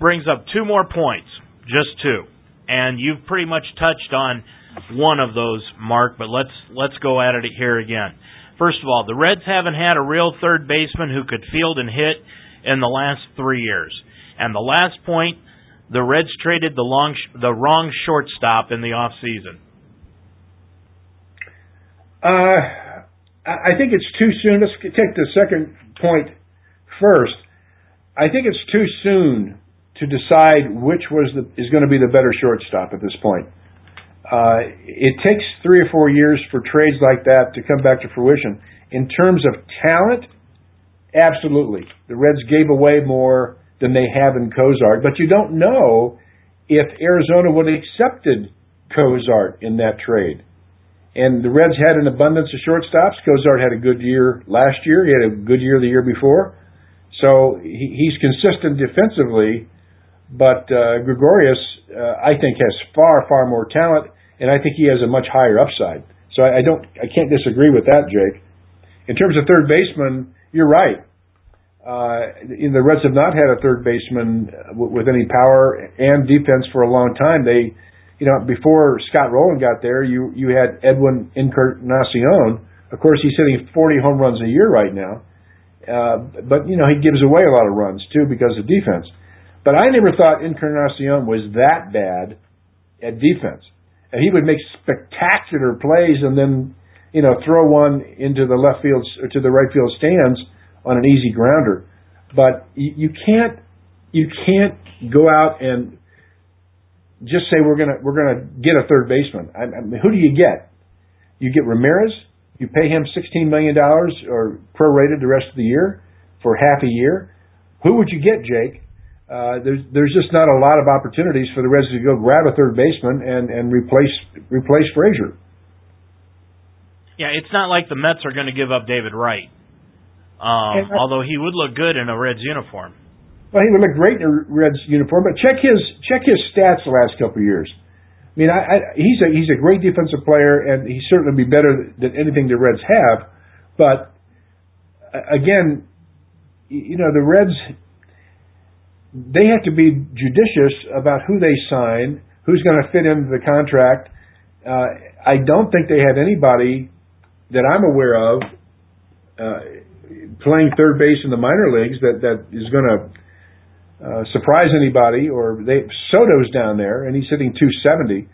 brings up two more points, just two, and you've pretty much touched on one of those, Mark. But let's let's go at it here again. First of all, the Reds haven't had a real third baseman who could field and hit in the last three years. And the last point, the Reds traded the long the wrong shortstop in the off season. Uh I think it's too soon. Let's take the second point first. I think it's too soon to decide which was the, is going to be the better shortstop at this point. Uh, it takes three or four years for trades like that to come back to fruition. In terms of talent, absolutely. The Reds gave away more than they have in Cozart, but you don't know if Arizona would have accepted Cozart in that trade. And the Reds had an abundance of shortstops. Cozart had a good year last year. He had a good year the year before. So he, he's consistent defensively, but uh, Gregorius, uh, I think, has far, far more talent, and I think he has a much higher upside. So I, I don't, I can't disagree with that, Jake. In terms of third baseman, you're right. Uh, the Reds have not had a third baseman w- with any power and defense for a long time. They, you know, before Scott Rolen got there, you you had Edwin Encarnacion. Of course, he's hitting 40 home runs a year right now. Uh, but you know, he gives away a lot of runs too because of defense. But I never thought Encarnacion was that bad at defense. And he would make spectacular plays and then, you know, throw one into the left field or to the right field stands on an easy grounder. But you, can't you can't go out and just say we're gonna we're gonna get a third baseman. I, I mean, who do you get? You get Ramirez. You pay him sixteen million dollars or prorated the rest of the year for half a year. Who would you get, Jake? Uh, there's there's just not a lot of opportunities for the Reds to go grab a third baseman and and replace replace Frazier. Yeah, it's not like the Mets are going to give up David Wright. Um, although he would look good in a Reds uniform. Well, he would look great in a Reds uniform, but check his check his stats the last couple of years. I mean, I, I, he's a he's a great defensive player, and he certainly be better than anything the Reds have. But again, you know, the Reds they have to be judicious about who they sign, who's going to fit into the contract. Uh, I don't think they have anybody that I'm aware of. Uh, playing third base in the minor leagues that that is going to uh, surprise anybody. Or they Soto's down there and he's hitting 270,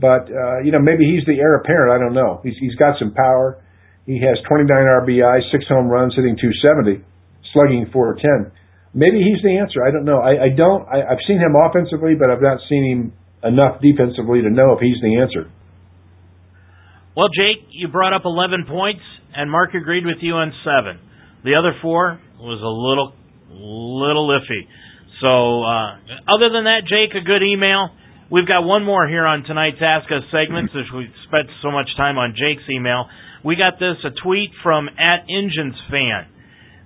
but uh, you know maybe he's the heir apparent. I don't know. He's he's got some power. He has 29 RBI, six home runs, hitting 270, slugging 410. Maybe he's the answer. I don't know. I, I don't. I, I've seen him offensively, but I've not seen him enough defensively to know if he's the answer. Well, Jake, you brought up 11 points, and Mark agreed with you on seven. The other four was a little little iffy. So uh, other than that, Jake, a good email. We've got one more here on tonight's Ask Us segment since we spent so much time on Jake's email. We got this a tweet from at Engines fan.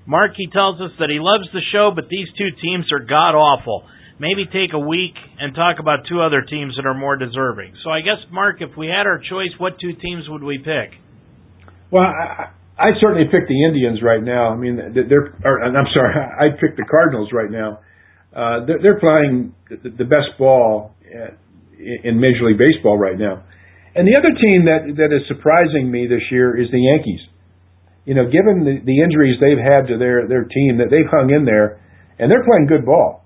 Mark he tells us that he loves the show, but these two teams are god awful. Maybe take a week and talk about two other teams that are more deserving. So I guess Mark, if we had our choice, what two teams would we pick? Well, I, I'd certainly pick the Indians right now. I mean, they're. Or, I'm sorry, I'd pick the Cardinals right now. Uh, they're, they're playing the, the best ball in Major League Baseball right now. And the other team that that is surprising me this year is the Yankees. You know, given the, the injuries they've had to their their team, that they've hung in there, and they're playing good ball,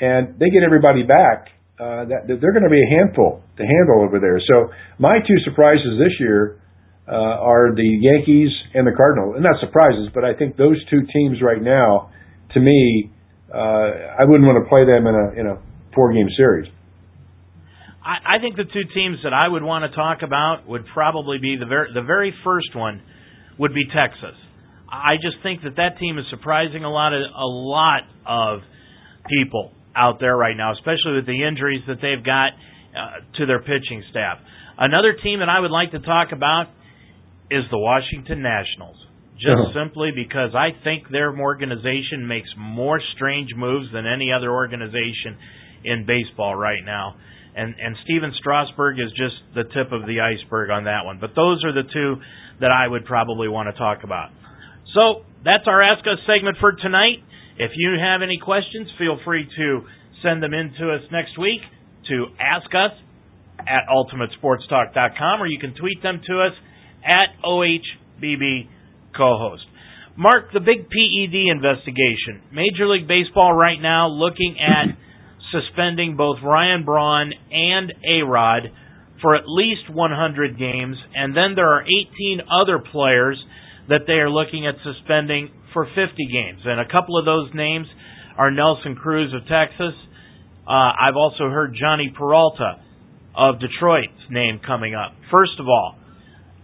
and they get everybody back. Uh, that, they're going to be a handful to handle over there. So my two surprises this year uh, are the Yankees and the Cardinals. And not surprises, but I think those two teams right now, to me, uh, I wouldn't want to play them in a in a four game series. I, I think the two teams that I would want to talk about would probably be the very the very first one would be Texas. I just think that that team is surprising a lot of a lot of people out there right now, especially with the injuries that they've got uh, to their pitching staff. Another team that I would like to talk about is the Washington Nationals. Just uh-huh. simply because I think their organization makes more strange moves than any other organization in baseball right now. And and Stephen Strasburg is just the tip of the iceberg on that one. But those are the two that I would probably want to talk about. So that's our Ask Us segment for tonight. If you have any questions, feel free to send them in to us next week to ask us at ultimatesportstalk.com or you can tweet them to us at OHBB co-host. Mark, the big PED investigation. Major League Baseball right now looking at suspending both Ryan Braun and A-Rod for at least 100 games, and then there are 18 other players that they are looking at suspending for 50 games. And a couple of those names are Nelson Cruz of Texas. Uh, I've also heard Jhonny Peralta of Detroit's name coming up. First of all,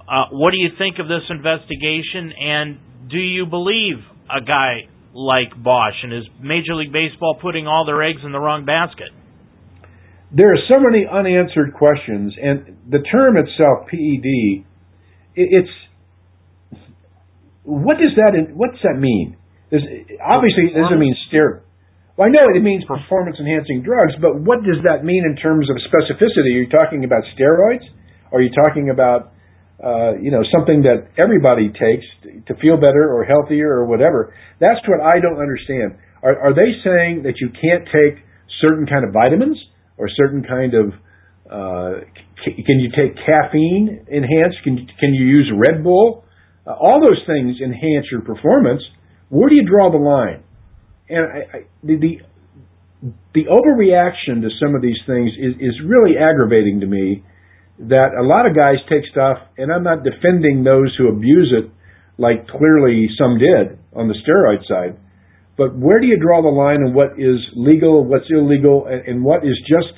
uh, what do you think of this investigation, and do you believe a guy like Bosch and is Major League Baseball putting all their eggs in the wrong basket? There are so many unanswered questions, and the term itself, PED, it's what does that what's that mean? Does, obviously, it doesn't mean steroid. Well, I know it means performance enhancing drugs, but what does that mean in terms of specificity? Are you talking about steroids? Are you talking about uh, you know, something that everybody takes to feel better or healthier or whatever. That's what I don't understand. Are, are they saying that you can't take certain kind of vitamins or certain kind of uh, c- can you take caffeine enhanced? Can you, can you use Red Bull? Uh, all those things enhance your performance. Where do you draw the line? And I, I, the, the the overreaction to some of these things is, is really aggravating to me that a lot of guys take stuff, and I'm not defending those who abuse it like clearly some did on the steroid side, but where do you draw the line on what is legal, what's illegal, and, and what is just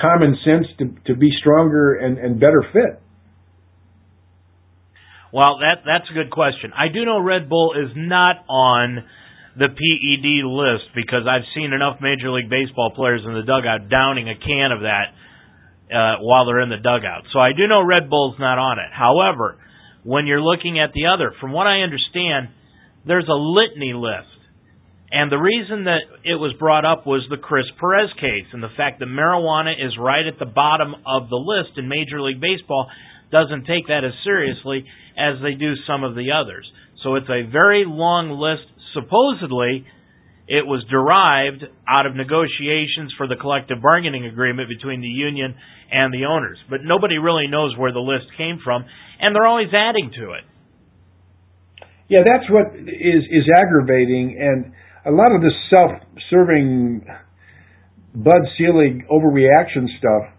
common sense to, to be stronger and, and better fit? Well, that that's a good question. I do know Red Bull is not on the PED list because I've seen enough Major League Baseball players in the dugout downing a can of that uh, while they're in the dugout. So I do know Red Bull's not on it. However, when you're looking at the other, from what I understand, there's a litany list. And the reason that it was brought up was the Chris Perez case and the fact that marijuana is right at the bottom of the list in Major League Baseball doesn't take that as seriously as they do some of the others. So it's a very long list. Supposedly, it was derived out of negotiations for the collective bargaining agreement between the union and the owners. But nobody really knows where the list came from, and they're always adding to it. Yeah, that's what is is aggravating, and a lot of this self-serving Bud Selig overreaction stuff.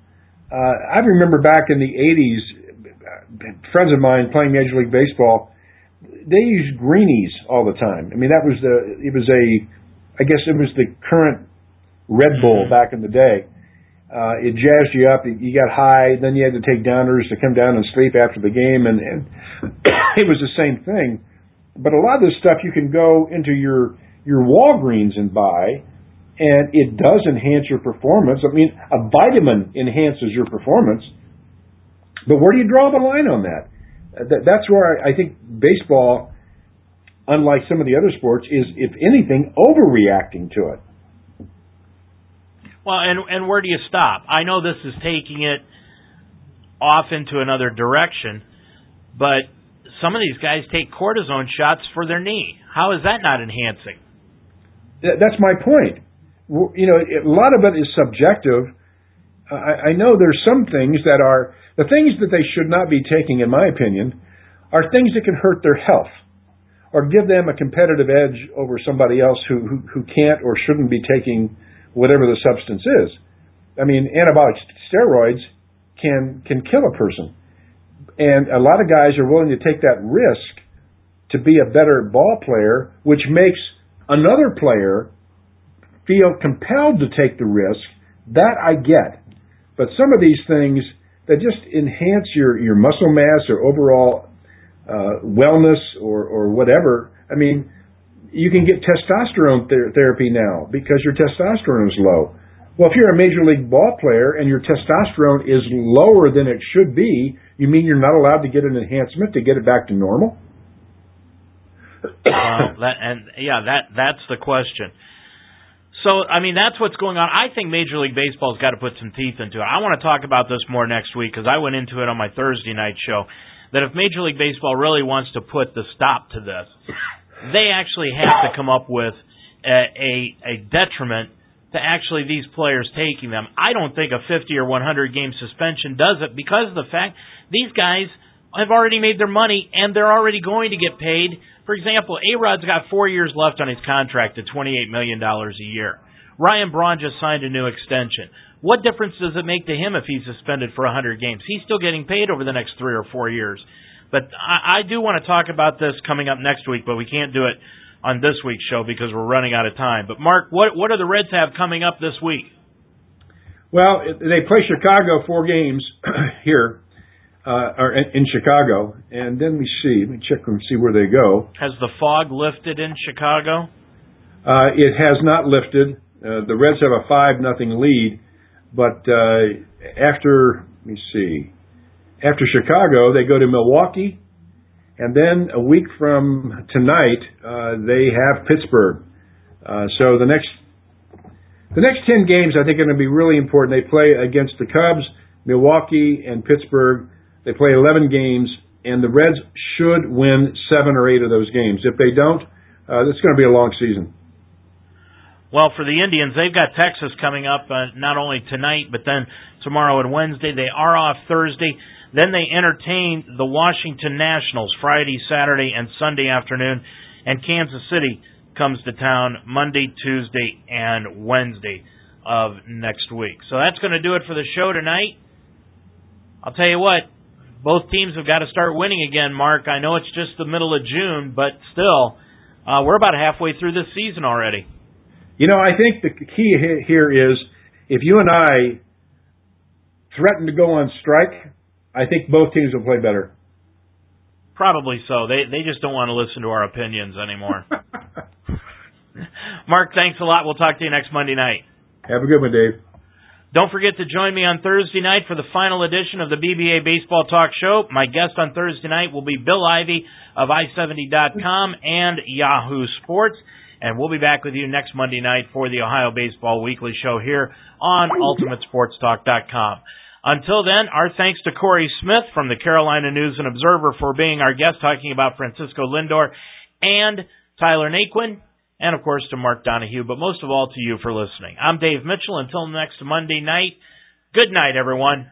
Uh, I remember back in the '80s, friends of mine playing Major League Baseball, they used greenies all the time. I mean, that was the it was a, I guess it was the current Red Bull mm-hmm. back in the day uh, it jazzed you up. You got high, then you had to take downers to come down and sleep after the game, and, and it was the same thing. But a lot of this stuff you can go into your your Walgreens and buy, and it does enhance your performance. I mean, a vitamin enhances your performance, but where do you draw the line on that? That's where I think baseball, unlike some of the other sports, is if anything overreacting to it. Well, and and where do you stop? I know this is taking it off into another direction, but some of these guys take cortisone shots for their knee. How is that not enhancing? That's my point. You know, a lot of it is subjective. I, I know there's some things that are the things that they should not be taking, in my opinion, are things that can hurt their health or give them a competitive edge over somebody else who who, who can't or shouldn't be taking whatever the substance is. I mean, anabolic steroids can can kill a person, and a lot of guys are willing to take that risk to be a better ball player, which makes another player feel compelled to take the risk. That I get, but some of these things that just enhance your your muscle mass or overall uh, wellness or or whatever. I mean, you can get testosterone ther- therapy now because your testosterone is low. Well, if you're a major league ball player and your testosterone is lower than it should be, you mean you're not allowed to get an enhancement to get it back to normal? Well, um, that, and yeah, that that's the question. So, I mean, that's what's going on. I think Major League Baseball's got to put some teeth into it. I want to talk about this more next week because I went into it on my Thursday night show. That if Major League Baseball really wants to put the stop to this, they actually have to come up with a, a, a detriment to actually these players taking them. I don't think a 50 or 100 game suspension does it because of the fact these guys have already made their money and they're already going to get paid. For example, A Rod's got four years left on his contract at $28 million a year. Ryan Braun just signed a new extension. What difference does it make to him if he's suspended for 100 games? He's still getting paid over the next three or four years. But I, I do want to talk about this coming up next week, but we can't do it on this week's show because we're running out of time. But Mark, what what do the Reds have coming up this week? Well, they play Chicago four games here, uh, or in Chicago, and then we see. Let me check and see where they go. Has the fog lifted in Chicago? Uh, it has not lifted. Uh, the Reds have a five nothing lead, but uh, after let me see, after Chicago, they go to Milwaukee, and then a week from tonight, uh, they have Pittsburgh. Uh, so the next the next ten games, I think, are going to be really important. They play against the Cubs, Milwaukee, and Pittsburgh. They play 11 games and the Reds should win seven or eight of those games. If they don't, uh, it's going to be a long season. Well, for the Indians, they've got Texas coming up uh, not only tonight, but then tomorrow and Wednesday. They are off Thursday. Then they entertain the Washington Nationals Friday, Saturday, and Sunday afternoon. And Kansas City comes to town Monday, Tuesday, and Wednesday of next week. So that's going to do it for the show tonight. I'll tell you what, both teams have got to start winning again, Mark. I know it's just the middle of June, but still, uh, we're about halfway through this season already. You know, I think the key here is if you and I threaten to go on strike, I think both teams will play better. Probably so. They they just don't want to listen to our opinions anymore. Mark, thanks a lot. We'll talk to you next Monday night. Have a good one, Dave. Don't forget to join me on Thursday night for the final edition of the BBA Baseball Talk Show. My guest on Thursday night will be Bill Ivie of i70.com and Yahoo Sports. And we'll be back with you next Monday night for the Ohio Baseball Weekly Show here on UltimateSportsTalk.com. Until then, our thanks to Corey Smith from the Carolina News and Observer for being our guest talking about Francisco Lindor and Tyler Naquin and of course to Mark Donahue, but most of all to you for listening. I'm Dave Mitchell. Until next Monday night, good night, everyone.